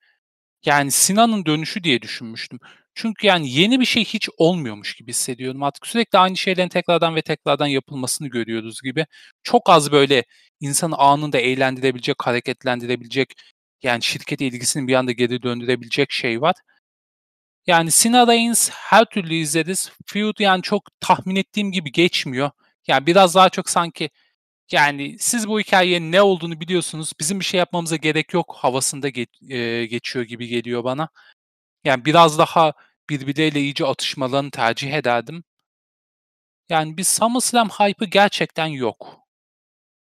Yani Sinan'ın dönüşü diye düşünmüştüm. Çünkü yani yeni bir şey hiç olmuyormuş gibi hissediyorum. Artık sürekli aynı şeylerin tekrardan ve tekrardan yapılmasını görüyoruz gibi. Çok az böyle insanı anında eğlendirebilecek, hareketlendirebilecek, yani şirket ilgisini bir anda geri döndürebilecek şey var. Yani Cena Reigns her türlü izleriz. Feud yani çok tahmin ettiğim gibi geçmiyor. Yani biraz daha çok sanki yani siz bu hikayenin ne olduğunu biliyorsunuz. Bizim bir şey yapmamıza gerek yok havasında ge- e, geçiyor gibi geliyor bana. Yani biraz daha birbirleriyle iyice atışmalarını tercih ederdim. Yani bir SummerSlam hype'ı gerçekten yok.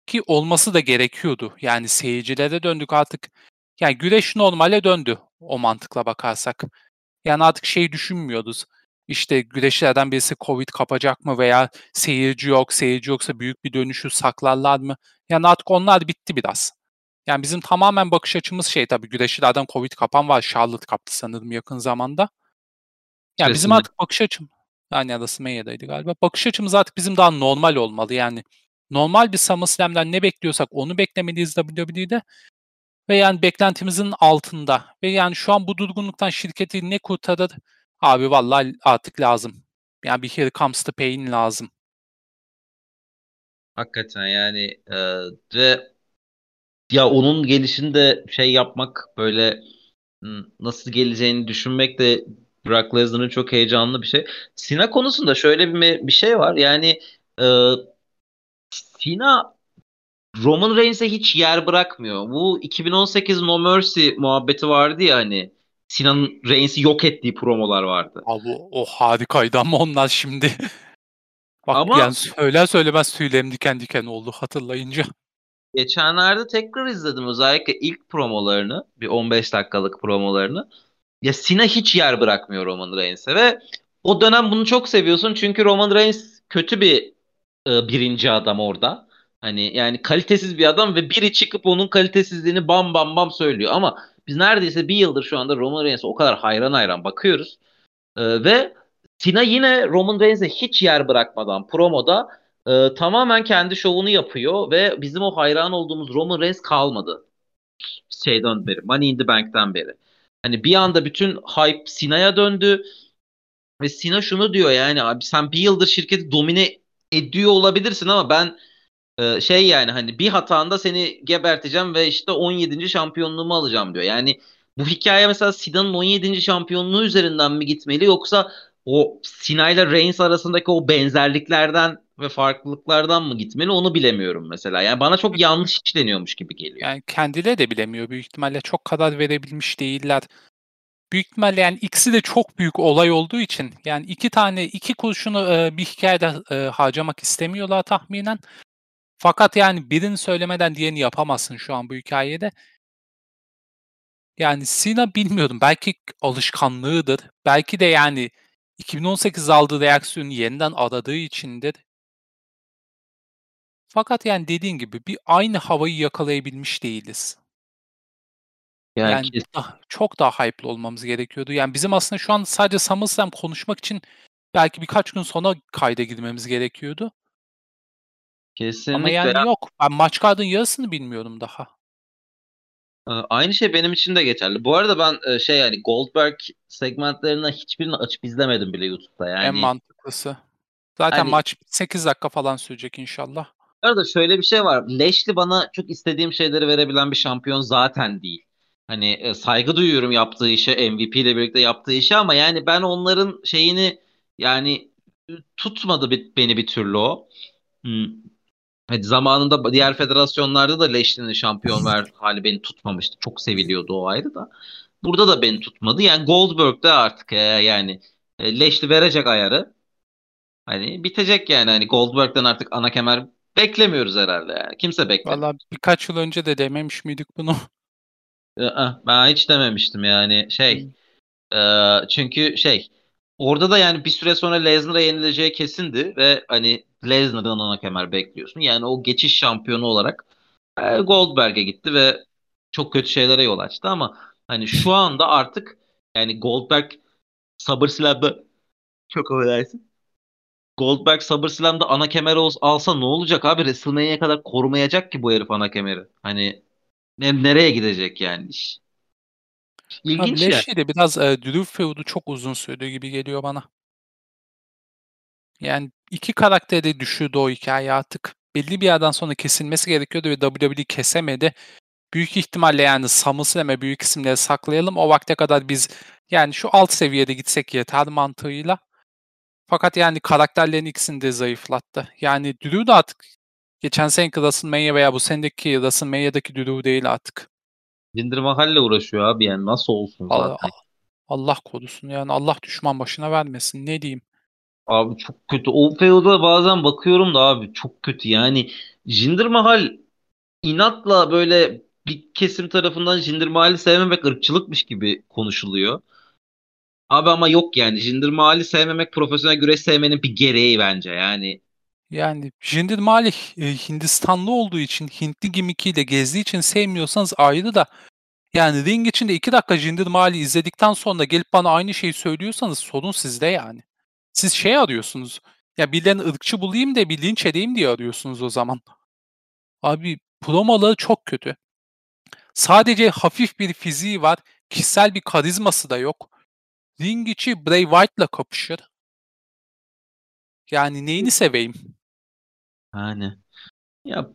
Ki olması da gerekiyordu. Yani seyircilere döndük artık. Yani güreş normale döndü o mantıkla bakarsak. Yani artık şey düşünmüyoruz. İşte güreşlerden birisi Covid kapacak mı veya seyirci yok, seyirci yoksa büyük bir dönüşü saklarlar mı? Yani artık onlar bitti biraz. Yani bizim tamamen bakış açımız şey tabii güreşçilerden Covid kapan var. Charlotte kaptı sanırım yakın zamanda. Yani bizim artık bakış açım yani ya da Smenya'daydı galiba. Bakış açımız artık bizim daha normal olmalı. Yani normal bir SummerSlam'den ne bekliyorsak onu beklemeliyiz WWE'de. Ve yani beklentimizin altında. Ve yani şu an bu durgunluktan şirketi ne kurtarır? Abi vallahi artık lazım. Yani bir here comes the pain lazım. Hakikaten yani e, ve ya onun gelişinde şey yapmak böyle nasıl geleceğini düşünmek de Brock Lesnar'ın çok heyecanlı bir şey. Sina konusunda şöyle bir bir şey var. Yani e, Sina Roman Reigns'e hiç yer bırakmıyor. Bu 2018 No Mercy muhabbeti vardı ya hani Sina'nın Reigns'i yok ettiği promolar vardı. Abi o harikaydı ama onlar şimdi Bak ama yani söyler söylemez tüylerim diken diken oldu hatırlayınca. Geçenlerde tekrar izledim özellikle ilk promolarını, bir 15 dakikalık promolarını. Ya Sina hiç yer bırakmıyor Roman Reigns'e ve o dönem bunu çok seviyorsun çünkü Roman Reigns kötü bir e, birinci adam orada. Hani yani kalitesiz bir adam ve biri çıkıp onun kalitesizliğini bam bam bam söylüyor. Ama biz neredeyse bir yıldır şu anda Roman Reigns'e o kadar hayran hayran bakıyoruz. E, ve Sina yine Roman Reigns'e hiç yer bırakmadan promoda e, tamamen kendi şovunu yapıyor ve bizim o hayran olduğumuz Roman Reigns kalmadı. Şeyden beri, Money in the Bank'ten beri. Hani bir anda bütün hype Sina'ya döndü. Ve Sina şunu diyor yani abi sen bir yıldır şirketi domine ediyor olabilirsin ama ben e, şey yani hani bir hatanda seni geberteceğim ve işte 17. şampiyonluğumu alacağım diyor. Yani bu hikaye mesela Sina'nın 17. şampiyonluğu üzerinden mi gitmeli yoksa o Sina ile Reigns arasındaki o benzerliklerden ve farklılıklardan mı gitmeli onu bilemiyorum mesela. Yani bana çok yanlış işleniyormuş gibi geliyor. Yani kendileri de bilemiyor. Büyük ihtimalle çok kadar verebilmiş değiller. Büyük ihtimalle yani ikisi de çok büyük olay olduğu için yani iki tane iki kurşunu e, bir hikayede e, harcamak istemiyorlar tahminen. Fakat yani birini söylemeden diğerini yapamazsın şu an bu hikayede. Yani Sina bilmiyorum. Belki alışkanlığıdır. Belki de yani 2018 aldığı reaksiyonu yeniden aradığı içindir. Fakat yani dediğin gibi bir aynı havayı yakalayabilmiş değiliz. Yani, yani daha, çok daha hype'lı olmamız gerekiyordu. Yani bizim aslında şu an sadece SummerSlam konuşmak için belki birkaç gün sonra kayda girmemiz gerekiyordu. Kesinlikle. Ama yani ya. yok. Ben maç kardın yarısını bilmiyorum daha. Aynı şey benim için de geçerli. Bu arada ben şey yani Goldberg segmentlerini hiçbirini açıp izlemedim bile YouTube'da yani. En mantıklısı. Zaten hani, maç 8 dakika falan sürecek inşallah. Bu arada şöyle bir şey var. Lashley bana çok istediğim şeyleri verebilen bir şampiyon zaten değil. Hani e, saygı duyuyorum yaptığı işe, MVP ile birlikte yaptığı işe ama yani ben onların şeyini yani tutmadı beni bir türlü o. Hmm. Hadi zamanında diğer federasyonlarda da Lashley'nin şampiyon ver hali beni tutmamıştı. Çok seviliyordu o ayrı da. Burada da beni tutmadı. Yani Goldberg'de artık e, yani e, Lashley verecek ayarı. Hani bitecek yani. Hani Goldberg'den artık ana kemer beklemiyoruz herhalde yani. Kimse beklemiyor. Valla birkaç yıl önce de dememiş miydik bunu? Ben hiç dememiştim yani şey. E, çünkü şey orada da yani bir süre sonra Lesnar'a yenileceği kesindi ve hani Lesnar'dan ana kemer bekliyorsun. Yani o geçiş şampiyonu olarak e, Goldberg'e gitti ve çok kötü şeylere yol açtı ama hani şu anda artık yani Goldberg SummerSlam'da çok affedersin. Goldberg SummerSlam'da ana kemer alsa ne olacak abi? WrestleMania'ya kadar korumayacak ki bu herif ana kemeri. Hani ne, nereye gidecek yani iş? İlginç Abi Lashley de biraz e, Drew feud'u çok uzun sürdüğü gibi geliyor bana. Yani iki karakter de düşürdü o hikaye artık. Belli bir yerden sonra kesilmesi gerekiyordu ve WWE kesemedi. Büyük ihtimalle yani SummerSlam'e büyük isimleri saklayalım. O vakte kadar biz yani şu alt seviyede gitsek yeter mantığıyla. Fakat yani karakterlerin ikisini de zayıflattı. Yani Drew da artık geçen seneki WrestleMania veya bu senedeki WrestleMania'daki Drew değil artık. Jinder Mahal'le uğraşıyor abi yani nasıl olsun zaten. Allah, Allah korusun yani Allah düşman başına vermesin ne diyeyim. Abi çok kötü. O feud'a bazen bakıyorum da abi çok kötü. Yani Jinder Mahal inatla böyle bir kesim tarafından Jinder Mahal'i sevmemek ırkçılıkmış gibi konuşuluyor. Abi ama yok yani. Jinder Mahal'i sevmemek profesyonel güreş sevmenin bir gereği bence. Yani Yani Jinder Malih e, Hindistanlı olduğu için, Hintli gimikiyle gezdiği için sevmiyorsanız ayrı da yani ring içinde 2 dakika Jinder Mahal'i izledikten sonra gelip bana aynı şeyi söylüyorsanız sorun sizde yani. Siz şey arıyorsunuz. Ya birilerini ırkçı bulayım da bir linç edeyim diye arıyorsunuz o zaman. Abi promoları çok kötü. Sadece hafif bir fiziği var. Kişisel bir karizması da yok. Ring içi Bray Wyatt'la kapışır. Yani neyini seveyim? Yani ya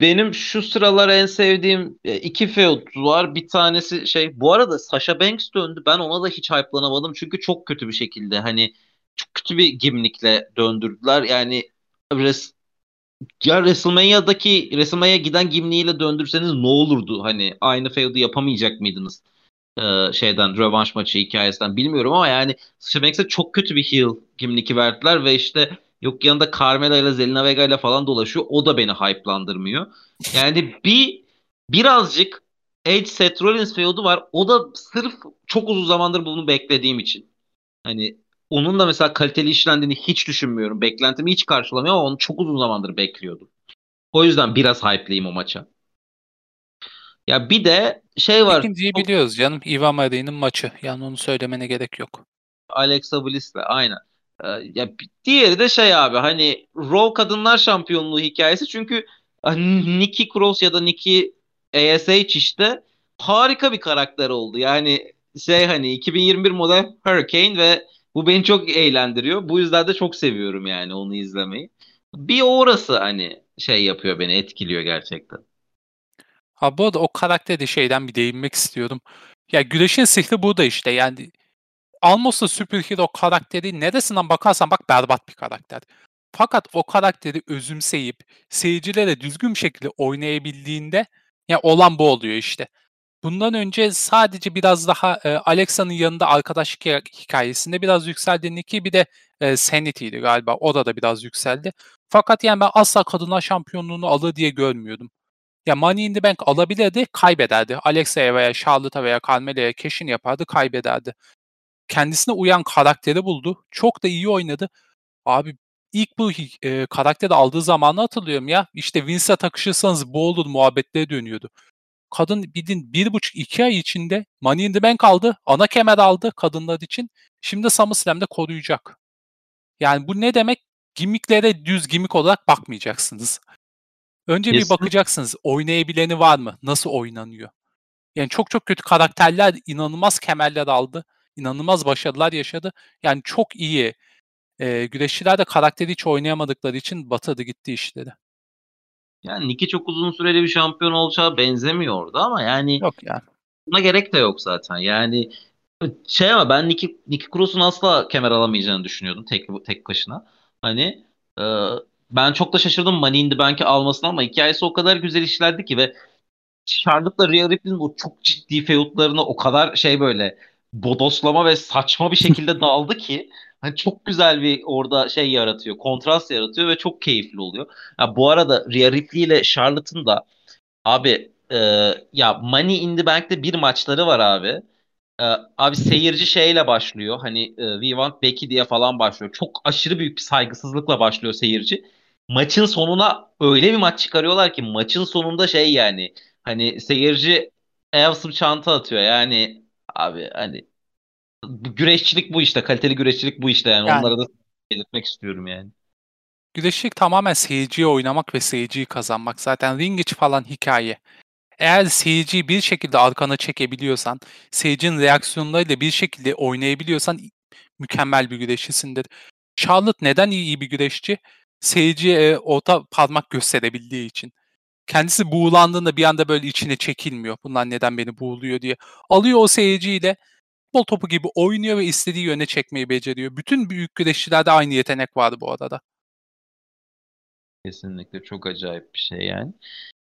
benim şu sıralar en sevdiğim e, iki feud var. Bir tanesi şey bu arada Sasha Banks döndü. Ben ona da hiç hype'lanamadım. Çünkü çok kötü bir şekilde hani çok kötü bir gimmickle döndürdüler. Yani res ya WrestleMania'daki WrestleMania'ya giden gimniğiyle döndürseniz ne olurdu? Hani aynı feud'u yapamayacak mıydınız? Ee, şeyden rövanş maçı hikayesinden bilmiyorum ama yani Banks'e çok kötü bir heel gimniki verdiler ve işte yok yanında Carmella ile Zelina Vega ile falan dolaşıyor. O da beni hype'landırmıyor. Yani bir birazcık Edge Seth Rollins feud'u var. O da sırf çok uzun zamandır bunu beklediğim için. Hani onun da mesela kaliteli işlendiğini hiç düşünmüyorum. Beklentimi hiç karşılamıyor ama onu çok uzun zamandır bekliyordum. O yüzden biraz hype'lıyım o maça. Ya bir de şey var. İkinciyi çok- biliyoruz canım. Ivan Marie'nin maçı. Yani onu söylemene gerek yok. Alexa Bliss'le aynen. Ee, ya diğeri de şey abi hani Raw Kadınlar Şampiyonluğu hikayesi çünkü hani Nikki Cross ya da Nikki ASH işte harika bir karakter oldu. Yani şey hani 2021 model Hurricane ve bu beni çok eğlendiriyor. Bu yüzden de çok seviyorum yani onu izlemeyi. Bir orası hani şey yapıyor beni etkiliyor gerçekten. Ha bu arada o karakterde şeyden bir değinmek istiyorum. Ya güreşin sihri burada işte. Yani Almos'ta superhero karakteri neresinden bakarsan bak berbat bir karakter. Fakat o karakteri özümseyip seyircilere düzgün bir şekilde oynayabildiğinde ya olan bu oluyor işte. Bundan önce sadece biraz daha e, Alexa'nın yanında arkadaşlık hikayesinde biraz yükseldiğini ki bir de e, Sanity'ydi galiba. Orada da biraz yükseldi. Fakat yani ben asla kadınlar şampiyonluğunu alır diye görmüyordum. Ya Money in the Bank alabilirdi, kaybederdi. Alexa'ya veya Charlotte'a veya Carmela'ya keşin yapardı, kaybederdi. Kendisine uyan karakteri buldu. Çok da iyi oynadı. Abi ilk bu e, karakteri aldığı zamanı hatırlıyorum ya. İşte Vince'e takışırsanız bu olur muhabbetlere dönüyordu. Kadın bildiğin bir buçuk iki ay içinde Money in the Bank aldı. Ana kemer aldı kadınlar için. Şimdi SummerSlam'da koruyacak. Yani bu ne demek? Gimmiklere düz gimmick olarak bakmayacaksınız. Önce bir bakacaksınız oynayabileni var mı? Nasıl oynanıyor? Yani çok çok kötü karakterler inanılmaz kemerler aldı. İnanılmaz başarılar yaşadı. Yani çok iyi e, güreşçiler de karakteri hiç oynayamadıkları için batırdı gitti işleri. Yani Nikki çok uzun süreli bir şampiyon olacağı benzemiyor orada ama yani Yok yani. buna gerek de yok zaten. Yani şey ama ben Nikki, Nikki Cross'un asla kemer alamayacağını düşünüyordum tek tek başına. Hani e, ben çok da şaşırdım Money in the Bank'i almasına ama hikayesi o kadar güzel işlendi ki ve Charlotte'la Rhea Ripley'nin o çok ciddi feudlarını o kadar şey böyle bodoslama ve saçma bir şekilde daldı ki hani çok güzel bir orada şey yaratıyor, kontrast yaratıyor ve çok keyifli oluyor. Ya bu arada Rhea Ripley ile Charlotte'ın da abi e, ya Money in the Bank'te bir maçları var abi. E, abi seyirci şeyle başlıyor. Hani e, We Want Becky diye falan başlıyor. Çok aşırı büyük bir saygısızlıkla başlıyor seyirci. Maçın sonuna öyle bir maç çıkarıyorlar ki maçın sonunda şey yani hani seyirci Avsım çanta atıyor. Yani abi hani güreşçilik bu işte. Kaliteli güreşçilik bu işte yani. Yani. Onlara da belirtmek istiyorum yani. Güreşlik tamamen seyirciyi oynamak ve seyirciyi kazanmak. Zaten ring içi falan hikaye. Eğer seyirciyi bir şekilde arkana çekebiliyorsan, seyircinin reaksiyonlarıyla bir şekilde oynayabiliyorsan mükemmel bir güreşçisindir. Charlotte neden iyi, iyi bir güreşçi? Seyirciye e, orta parmak gösterebildiği için. Kendisi buğulandığında bir anda böyle içine çekilmiyor. Bunlar neden beni buğuluyor diye. Alıyor o seyirciyle bol topu gibi oynuyor ve istediği yöne çekmeyi beceriyor. Bütün büyük güreşçilerde aynı yetenek vardı bu arada. Kesinlikle çok acayip bir şey yani.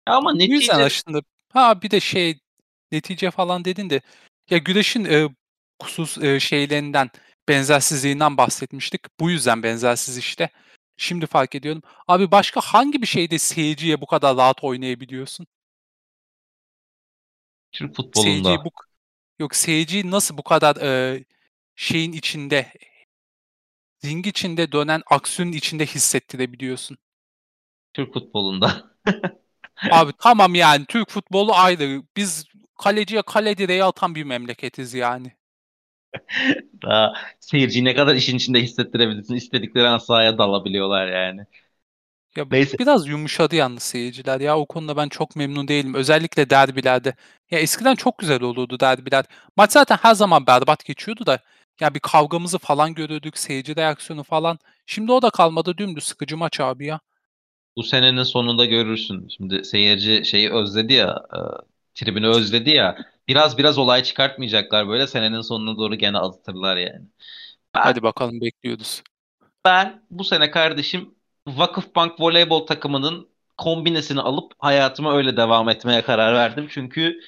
Ama netice yüzden aslında ha bir de şey netice falan dedin de ya güreşin e, kusur e, şeylerinden benzersizliğinden bahsetmiştik. Bu yüzden benzersiz işte. Şimdi fark ediyorum. Abi başka hangi bir şeyde seyirciye bu kadar rahat oynayabiliyorsun? Türk Seyirciyi futbolunda bu yok seyirciyi nasıl bu kadar e, şeyin içinde ring içinde dönen aksiyonun içinde hissettirebiliyorsun. Türk futbolunda. Abi tamam yani Türk futbolu ayrı. Biz kaleciye kale direği atan bir memleketiz yani. Daha seyirciyi ne kadar işin içinde hissettirebilirsin. İstedikleri an sahaya dalabiliyorlar yani. Ya Neyse. biraz yumuşadı yalnız seyirciler ya o konuda ben çok memnun değilim. Özellikle derbilerde. Ya eskiden çok güzel olurdu derbiler. Maç zaten her zaman berbat geçiyordu da ya bir kavgamızı falan görüyorduk, seyirci reaksiyonu falan. Şimdi o da kalmadı dümdüz sıkıcı maç abi ya. Bu senenin sonunda görürsün. Şimdi seyirci şeyi özledi ya, e, tribünü özledi ya. Biraz biraz olay çıkartmayacaklar böyle senenin sonuna doğru gene azıtırlar yani. Ben, Hadi bakalım bekliyoruz. Ben bu sene kardeşim Vakıfbank voleybol takımının kombinesini alıp hayatıma öyle devam etmeye karar verdim. Çünkü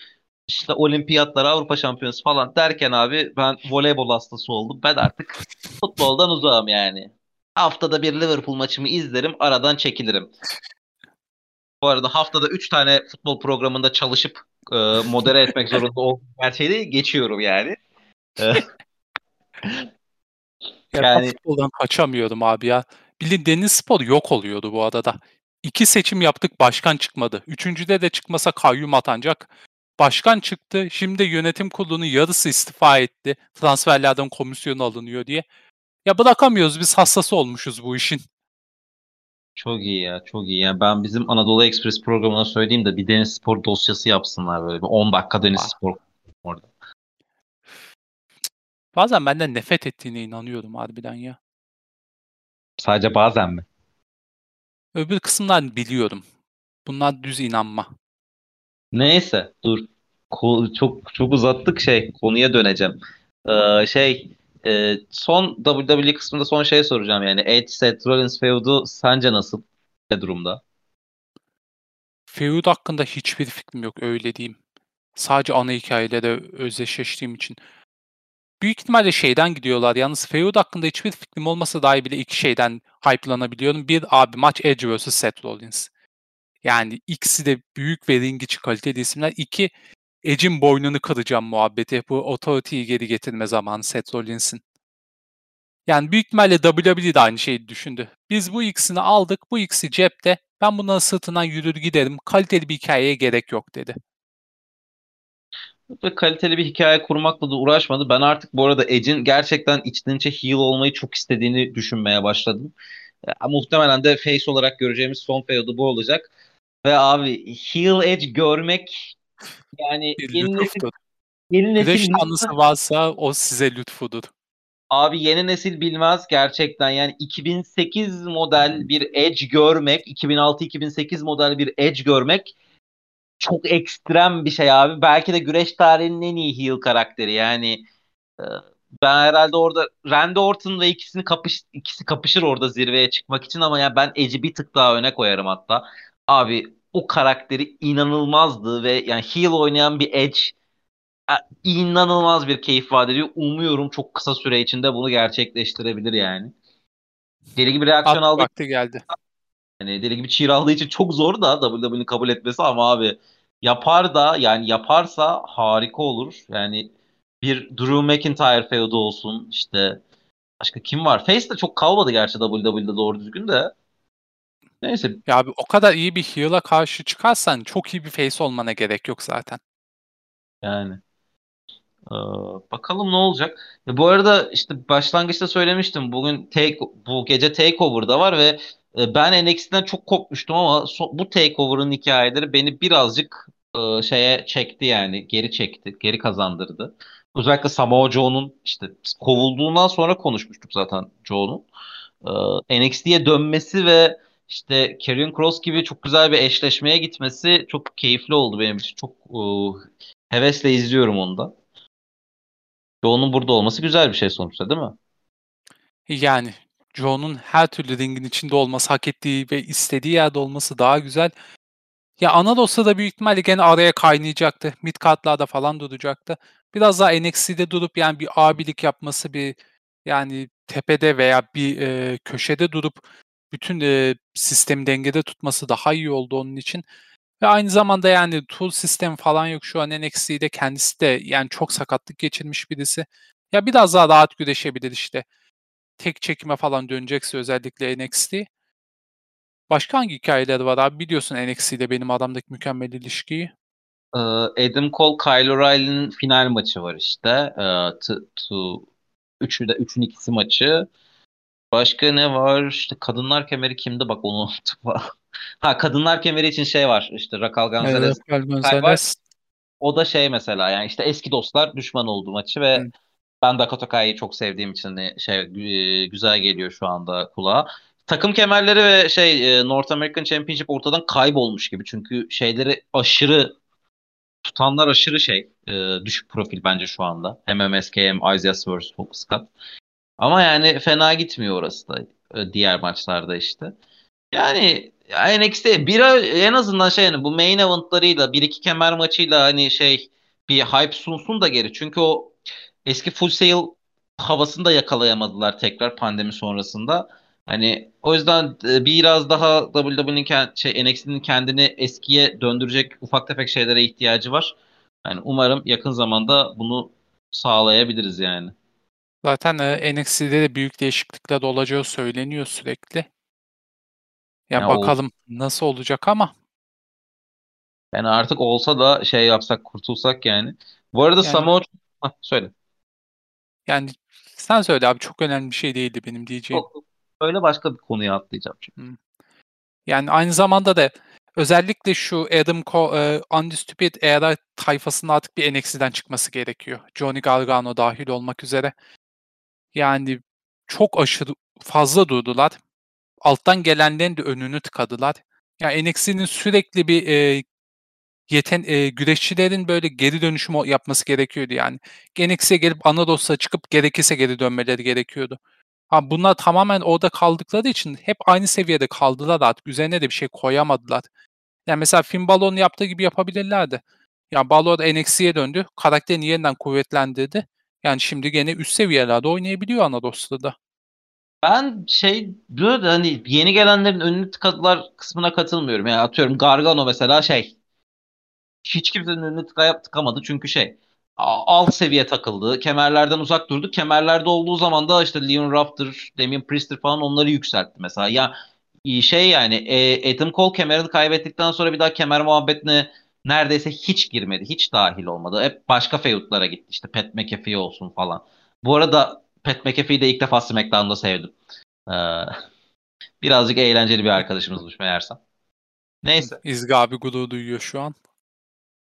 işte olimpiyatlar, Avrupa şampiyonası falan derken abi ben voleybol hastası oldum. Ben artık futboldan uzağım yani. Haftada bir Liverpool maçımı izlerim, aradan çekilirim. Bu arada haftada 3 tane futbol programında çalışıp e, modere etmek zorunda olduğum gerçeği geçiyorum yani. E, ya yani... futboldan kaçamıyordum abi ya. Bildiğin deniz spor yok oluyordu bu arada. İki seçim yaptık başkan çıkmadı. Üçüncüde de çıkmasa kayyum atanacak. Başkan çıktı. Şimdi yönetim kurulunun yarısı istifa etti. Transferlerden komisyon alınıyor diye. Ya bırakamıyoruz biz hassası olmuşuz bu işin. Çok iyi ya çok iyi. Yani ben bizim Anadolu Express programına söyleyeyim de bir deniz spor dosyası yapsınlar böyle. Bir 10 dakika deniz ah. spor orada. Bazen benden nefret ettiğine inanıyorum harbiden ya. Sadece bazen mi? Öbür kısımdan biliyorum. Bunlar düz inanma. Neyse dur. Ko- çok çok uzattık şey konuya döneceğim. Ee, şey e, son WWE kısmında son şey soracağım yani Edge Seth Rollins feud'u sence nasıl? Ne durumda? Feud hakkında hiçbir fikrim yok öyle diyeyim. Sadece ana hikayeyle özdeşleştiğim için. Büyük ihtimalle şeyden gidiyorlar. Yalnız feud hakkında hiçbir fikrim olmasa dahi bile iki şeyden hype'lanabiliyorum. Bir abi maç Edge vs Seth Rollins. Yani ikisi de büyük ve ring içi kaliteli isimler. İki Edge'in boynunu kıracağım muhabbeti. Bu Authority'yi geri getirme zamanı Seth Rollins'in. Yani büyük ihtimalle WWE de aynı şeyi düşündü. Biz bu ikisini aldık, bu ikisi cepte. Ben bunların sırtından yürür giderim. Kaliteli bir hikayeye gerek yok dedi. Ve kaliteli bir hikaye kurmakla da uğraşmadı. Ben artık bu arada Edge'in gerçekten içten içe heel olmayı çok istediğini düşünmeye başladım. Ya, muhtemelen de face olarak göreceğimiz son feud'u bu olacak. Ve abi heel Edge görmek yani yeni nesil, yeni nesil Güneş tanrısı varsa o size lütfudur. Abi yeni nesil bilmez gerçekten. Yani 2008 model bir Edge görmek, 2006-2008 model bir Edge görmek çok ekstrem bir şey abi. Belki de güreş tarihinin en iyi heel karakteri. Yani e, ben herhalde orada Randy Orton ve ikisini kapış ikisi kapışır orada zirveye çıkmak için ama ya ben Edge'i bir tık daha öne koyarım hatta. Abi o karakteri inanılmazdı ve yani heel oynayan bir Edge inanılmaz bir keyif vaat ediyor. Umuyorum çok kısa süre içinde bunu gerçekleştirebilir yani. Deli gibi reaksiyon aldı. Vakti geldi. Yani deli gibi cheer aldığı için çok zor da WWE'nin kabul etmesi ama abi yapar da yani yaparsa harika olur. Yani bir Drew McIntyre feud'u olsun işte başka kim var? Face de çok kalmadı gerçi WWE'de doğru düzgün de. Neyse. Ya abi o kadar iyi bir heel'a karşı çıkarsan çok iyi bir face olmana gerek yok zaten. Yani. Ee, bakalım ne olacak. E, bu arada işte başlangıçta söylemiştim. Bugün take, bu gece Takeover'da var ve e, ben NXT'den çok kopmuştum ama so, bu Takeover'ın hikayeleri beni birazcık e, şeye çekti yani. Geri çekti. Geri kazandırdı. Özellikle Samoa Joe'nun işte kovulduğundan sonra konuşmuştuk zaten Joe'nun. E, NXT'ye dönmesi ve işte Karrion Cross gibi çok güzel bir eşleşmeye gitmesi çok keyifli oldu benim için. Çok uh, hevesle izliyorum onu da. Joe'nun burada olması güzel bir şey sonuçta değil mi? Yani Joe'nun her türlü ringin içinde olması, hak ettiği ve istediği yerde olması daha güzel. Ya ana da büyük ihtimalle gene araya kaynayacaktı. Mid kartlarda falan duracaktı. Biraz daha NXT'de durup yani bir abilik yapması, bir yani tepede veya bir e, köşede durup bütün e, sistemi dengede tutması daha iyi oldu onun için. Ve aynı zamanda yani tool sistem falan yok şu an NXT'de kendisi de yani çok sakatlık geçirmiş birisi. Ya biraz daha rahat güreşebilir işte. tek çekime falan dönecekse özellikle NXT. Başka hangi hikayeler var abi? Biliyorsun NXT'de benim adamdaki mükemmel ilişkiyi. Ee, Adam Cole, Kyle O'Reilly'nin final maçı var işte. Ee, üçü de üçün ikisi maçı. Başka ne var? İşte kadınlar kemeri kimdi? Bak onu unuttum. Ha kadınlar kemeri için şey var. İşte Raquel Gonzalez. Gonzalez. O da şey mesela yani işte eski dostlar düşman oldu maçı ve Hı. ben Dakota Kai'yi çok sevdiğim için şey güzel geliyor şu anda kulağa. Takım kemerleri ve şey North American Championship ortadan kaybolmuş gibi. Çünkü şeyleri aşırı tutanlar aşırı şey düşük profil bence şu anda. Hem MSK hem Isaiah Swerve Focus Cup. Ama yani fena gitmiyor orası da diğer maçlarda işte. Yani NXT bir en azından şey yani bu main eventlarıyla bir iki kemer maçıyla hani şey bir hype sunsun da geri. Çünkü o eski full sail havasını da yakalayamadılar tekrar pandemi sonrasında. Hani o yüzden e, biraz daha WWE'nin şey NXT'nin kendini eskiye döndürecek ufak tefek şeylere ihtiyacı var. Yani umarım yakın zamanda bunu sağlayabiliriz yani. Zaten e, NXT'de de büyük değişiklikler olacağı söyleniyor sürekli. Ya, ya bakalım o... nasıl olacak ama. Yani artık olsa da şey yapsak kurtulsak yani. Bu arada yani, Samoa Hah, söyle. Yani sen söyle abi çok önemli bir şey değildi benim diyeceğim. Çok, öyle başka bir konuya atlayacağım çünkü. Yani aynı zamanda da özellikle şu Adam Cole, e, Undisputed Era tayfasının artık bir NXT'den çıkması gerekiyor. Johnny Gargano dahil olmak üzere. Yani çok aşırı fazla durdular. Alttan gelenlerin de önünü tıkadılar. Yani NXT'nin sürekli bir e, yeten e, güreşçilerin böyle geri dönüşüm yapması gerekiyordu yani. NXT'ye gelip ana dosya çıkıp gerekirse geri dönmeleri gerekiyordu. Ha, bunlar tamamen orada kaldıkları için hep aynı seviyede kaldılar artık. Üzerine de bir şey koyamadılar. Yani mesela Finn Balor'un yaptığı gibi yapabilirlerdi. Yani Balor NXT'ye döndü. Karakterini yeniden kuvvetlendirdi. Yani şimdi gene üst seviyelerde oynayabiliyor ana dostada. Ben şey diyor da hani yeni gelenlerin önünü tıkadılar kısmına katılmıyorum. Yani atıyorum Gargano mesela şey hiç kimsenin önünü tıkayıp tıkamadı çünkü şey alt seviye takıldı. Kemerlerden uzak durdu. Kemerlerde olduğu zaman da işte Leon Ruff'tır, Damien Priest'tir falan onları yükseltti mesela. Ya şey yani e, Adam Cole kemerini kaybettikten sonra bir daha kemer muhabbetine neredeyse hiç girmedi. Hiç dahil olmadı. Hep başka feudlara gitti. İşte Pat McAfee olsun falan. Bu arada Pat McAfee'yi de ilk defa SmackDown'da sevdim. Ee, birazcık eğlenceli bir arkadaşımızmış meğersem. Neyse. İzgi abi duyuyor şu an.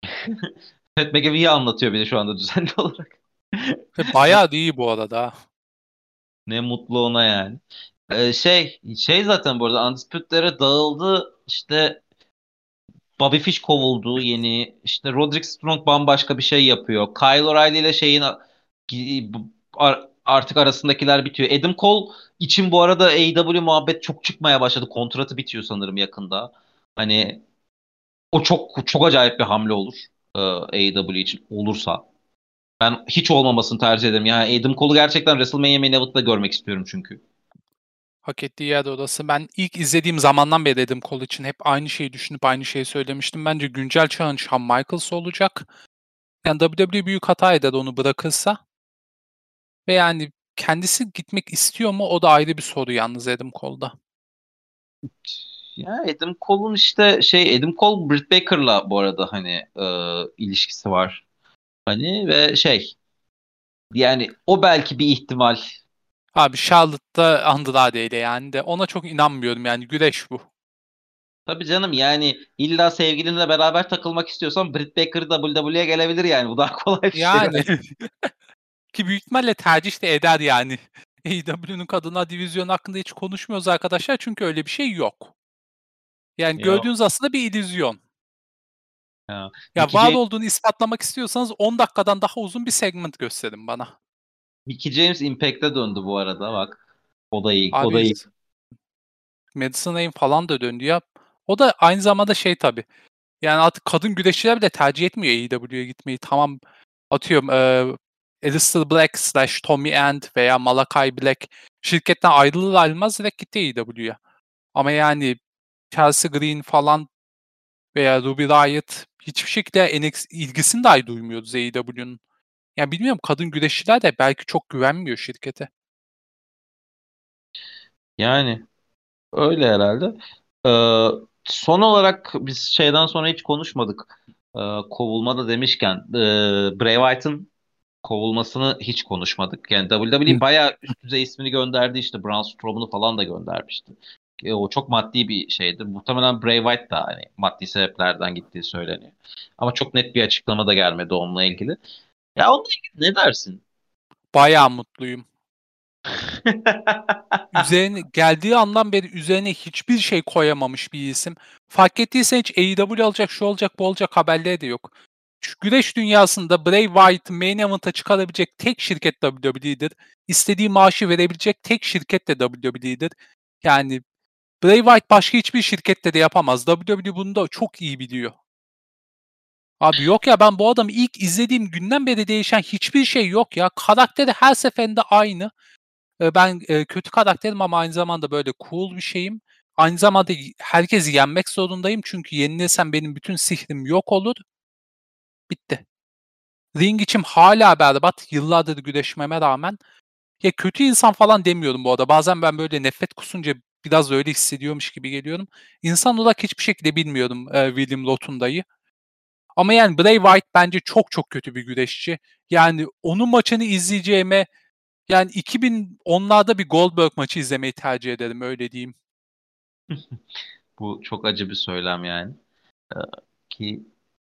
Pat McAfee'yi anlatıyor beni şu anda düzenli olarak. Bayağı iyi bu arada. Ne mutlu ona yani. Ee, şey şey zaten bu arada Undisputed'lere dağıldı. İşte Bobby Fish kovuldu yeni. İşte Roderick Strong bambaşka bir şey yapıyor. Kyle O'Reilly ile şeyin artık arasındakiler bitiyor. Adam Cole için bu arada AEW muhabbet çok çıkmaya başladı. Kontratı bitiyor sanırım yakında. Hani o çok çok acayip bir hamle olur. AEW için olursa. Ben hiç olmamasını tercih ederim. Yani Adam Cole'u gerçekten WrestleMania Main Event'da görmek istiyorum çünkü. Hak ettiği yerde odası. Ben ilk izlediğim zamandan beri Adam Cole için hep aynı şeyi düşünüp aynı şeyi söylemiştim. Bence güncel çağın Shawn Michaels olacak. Yani WWE büyük hata eder onu bırakırsa. Ve yani kendisi gitmek istiyor mu o da ayrı bir soru yalnız Adam Cole'da. Ya Adam Cole'un işte şey Adam Cole Britt Baker'la bu arada hani e, ilişkisi var. Hani ve şey yani o belki bir ihtimal. Abi Charlotte'da Andrade ile yani de ona çok inanmıyorum yani güreş bu. Tabii canım yani illa sevgilinle beraber takılmak istiyorsan Britt Baker WWE'ye gelebilir yani bu daha kolay bir yani. şey. Yani. Ki büyük ihtimalle tercih de eder yani. AEW'nun kadınlar divizyonu hakkında hiç konuşmuyoruz arkadaşlar çünkü öyle bir şey yok. Yani Yok. gördüğünüz aslında bir illüzyon. Ya, ya Mickey var James, olduğunu ispatlamak istiyorsanız 10 dakikadan daha uzun bir segment gösterin bana. Mickey James Impact'e döndü bu arada bak. O da iyi. Abi, o da iyi. Madison Rain falan da döndü ya. O da aynı zamanda şey tabi. Yani artık kadın güreşçiler bile tercih etmiyor AEW'ye gitmeyi. Tamam atıyorum e, Alistair Black slash Tommy End veya Malakai Black şirketten ayrılır ayrılmaz direkt gitti AEW'ye. Ama yani Chelsea Green falan veya Ruby Riot hiçbir şekilde NX ilgisini dahi duymuyoruz AEW'nun. Yani bilmiyorum kadın güreşçiler de belki çok güvenmiyor şirkete. Yani öyle herhalde. Ee, son olarak biz şeyden sonra hiç konuşmadık. Ee, kovulma da demişken e, Bray Wyatt'ın kovulmasını hiç konuşmadık. Yani WWE bayağı üst düzey ismini gönderdi işte Braun Strowman'ı falan da göndermişti. E, o çok maddi bir şeydi. Muhtemelen Bray Wyatt da hani maddi sebeplerden gittiği söyleniyor. Ama çok net bir açıklama da gelmedi onunla ilgili. Ya onunla ilgili ne dersin? Bayağı mutluyum. üzerine geldiği andan beri üzerine hiçbir şey koyamamış bir isim. Fark ettiysen hiç AEW alacak, şu olacak, bu olacak haberleri de yok. Şu güreş dünyasında Bray Wyatt main event'a çıkarabilecek tek şirket WWE'dir. İstediği maaşı verebilecek tek şirket de WWE'dir. Yani Bray Wyatt başka hiçbir şirkette de yapamaz. WWE bunu da çok iyi biliyor. Abi yok ya ben bu adamı ilk izlediğim günden beri değişen hiçbir şey yok ya. Karakteri her seferinde aynı. Ben kötü karakterim ama aynı zamanda böyle cool bir şeyim. Aynı zamanda herkesi yenmek zorundayım çünkü yenilirsem benim bütün sihrim yok olur. Bitti. Ring içim hala berbat. Yıllardır güreşmeme rağmen. Ya kötü insan falan demiyorum bu arada. Bazen ben böyle nefret kusunca biraz öyle hissediyormuş gibi geliyorum. İnsan olarak hiçbir şekilde bilmiyorum William Lotunda'yı. Ama yani Bray Wyatt bence çok çok kötü bir güreşçi. Yani onun maçını izleyeceğime yani 2010'larda bir Goldberg maçı izlemeyi tercih ederim öyle diyeyim. Bu çok acı bir söylem yani. Ee, ki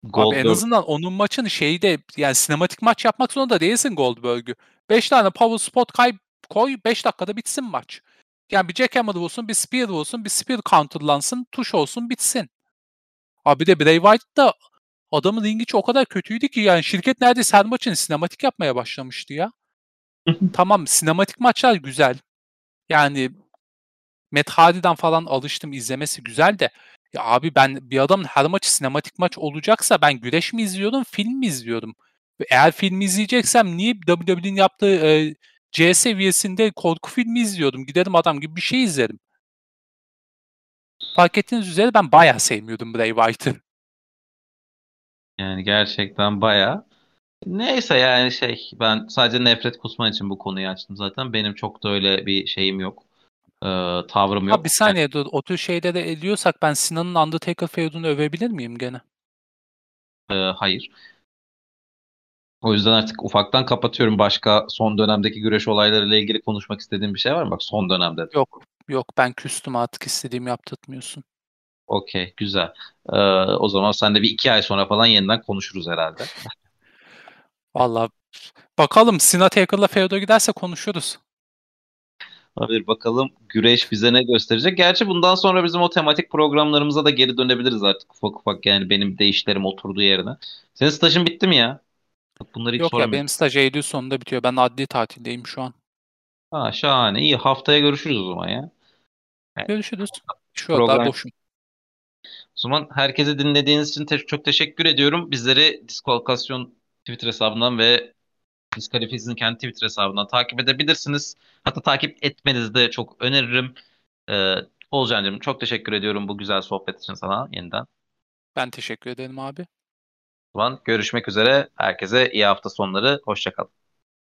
Goldberg... Abi en azından onun maçını şeyde yani sinematik maç yapmak zorunda değilsin Goldberg'ü. 5 tane power spot kay koy 5 dakikada bitsin maç. Yani bir jackhammer vursun, bir spear vursun, bir spear counterlansın, tuş olsun bitsin. Abi de Bray Wyatt da adamın ringi o kadar kötüydü ki yani şirket neredeyse her maçını sinematik yapmaya başlamıştı ya. tamam sinematik maçlar güzel. Yani Matt Hardy'den falan alıştım izlemesi güzel de ya abi ben bir adamın her maçı sinematik maç olacaksa ben güreş mi izliyorum, film mi izliyorum? Ve eğer film izleyeceksem niye WWE'nin yaptığı e, C seviyesinde korku filmi izliyordum? Giderim adam gibi bir şey izlerim. Fark ettiğiniz üzere ben bayağı sevmiyordum Bray Wyatt'ı. Yani gerçekten bayağı. Neyse yani şey ben sadece nefret kusman için bu konuyu açtım zaten. Benim çok da öyle bir şeyim yok. Ee, tavrım yok. Abi bir saniye dur. O tür şeyde de ediyorsak ben Sinan'ın Undertaker feudunu övebilir miyim gene? Ee, hayır. O yüzden artık ufaktan kapatıyorum. Başka son dönemdeki güreş olaylarıyla ilgili konuşmak istediğim bir şey var mı? Bak son dönemde. Yok. Yok ben küstüm artık istediğimi yaptırtmıyorsun. Okey güzel. Ee, o zaman sen de bir iki ay sonra falan yeniden konuşuruz herhalde. Valla bakalım Sina Taker'la Feudo giderse konuşuruz. Hayır bakalım güreş bize ne gösterecek. Gerçi bundan sonra bizim o tematik programlarımıza da geri dönebiliriz artık ufak ufak yani benim değişlerim oturduğu yerine. Senin stajın bitti mi ya? Bunları hiç Yok ya benim staj Eylül sonunda bitiyor. Ben adli tatildeyim şu an. Ha şahane. iyi haftaya görüşürüz o zaman ya. Görüşürüz. Şu Program... anda boşum. O zaman herkese dinlediğiniz için te- çok teşekkür ediyorum. Bizleri Diskolokasyon Twitter hesabından ve Diskalifiz'in kendi Twitter hesabından takip edebilirsiniz. Hatta takip etmenizi de çok öneririm. Ee, Olcan'cığım çok teşekkür ediyorum bu güzel sohbet için sana yeniden. Ben teşekkür ederim abi. O zaman görüşmek üzere. Herkese iyi hafta sonları. Hoşçakalın.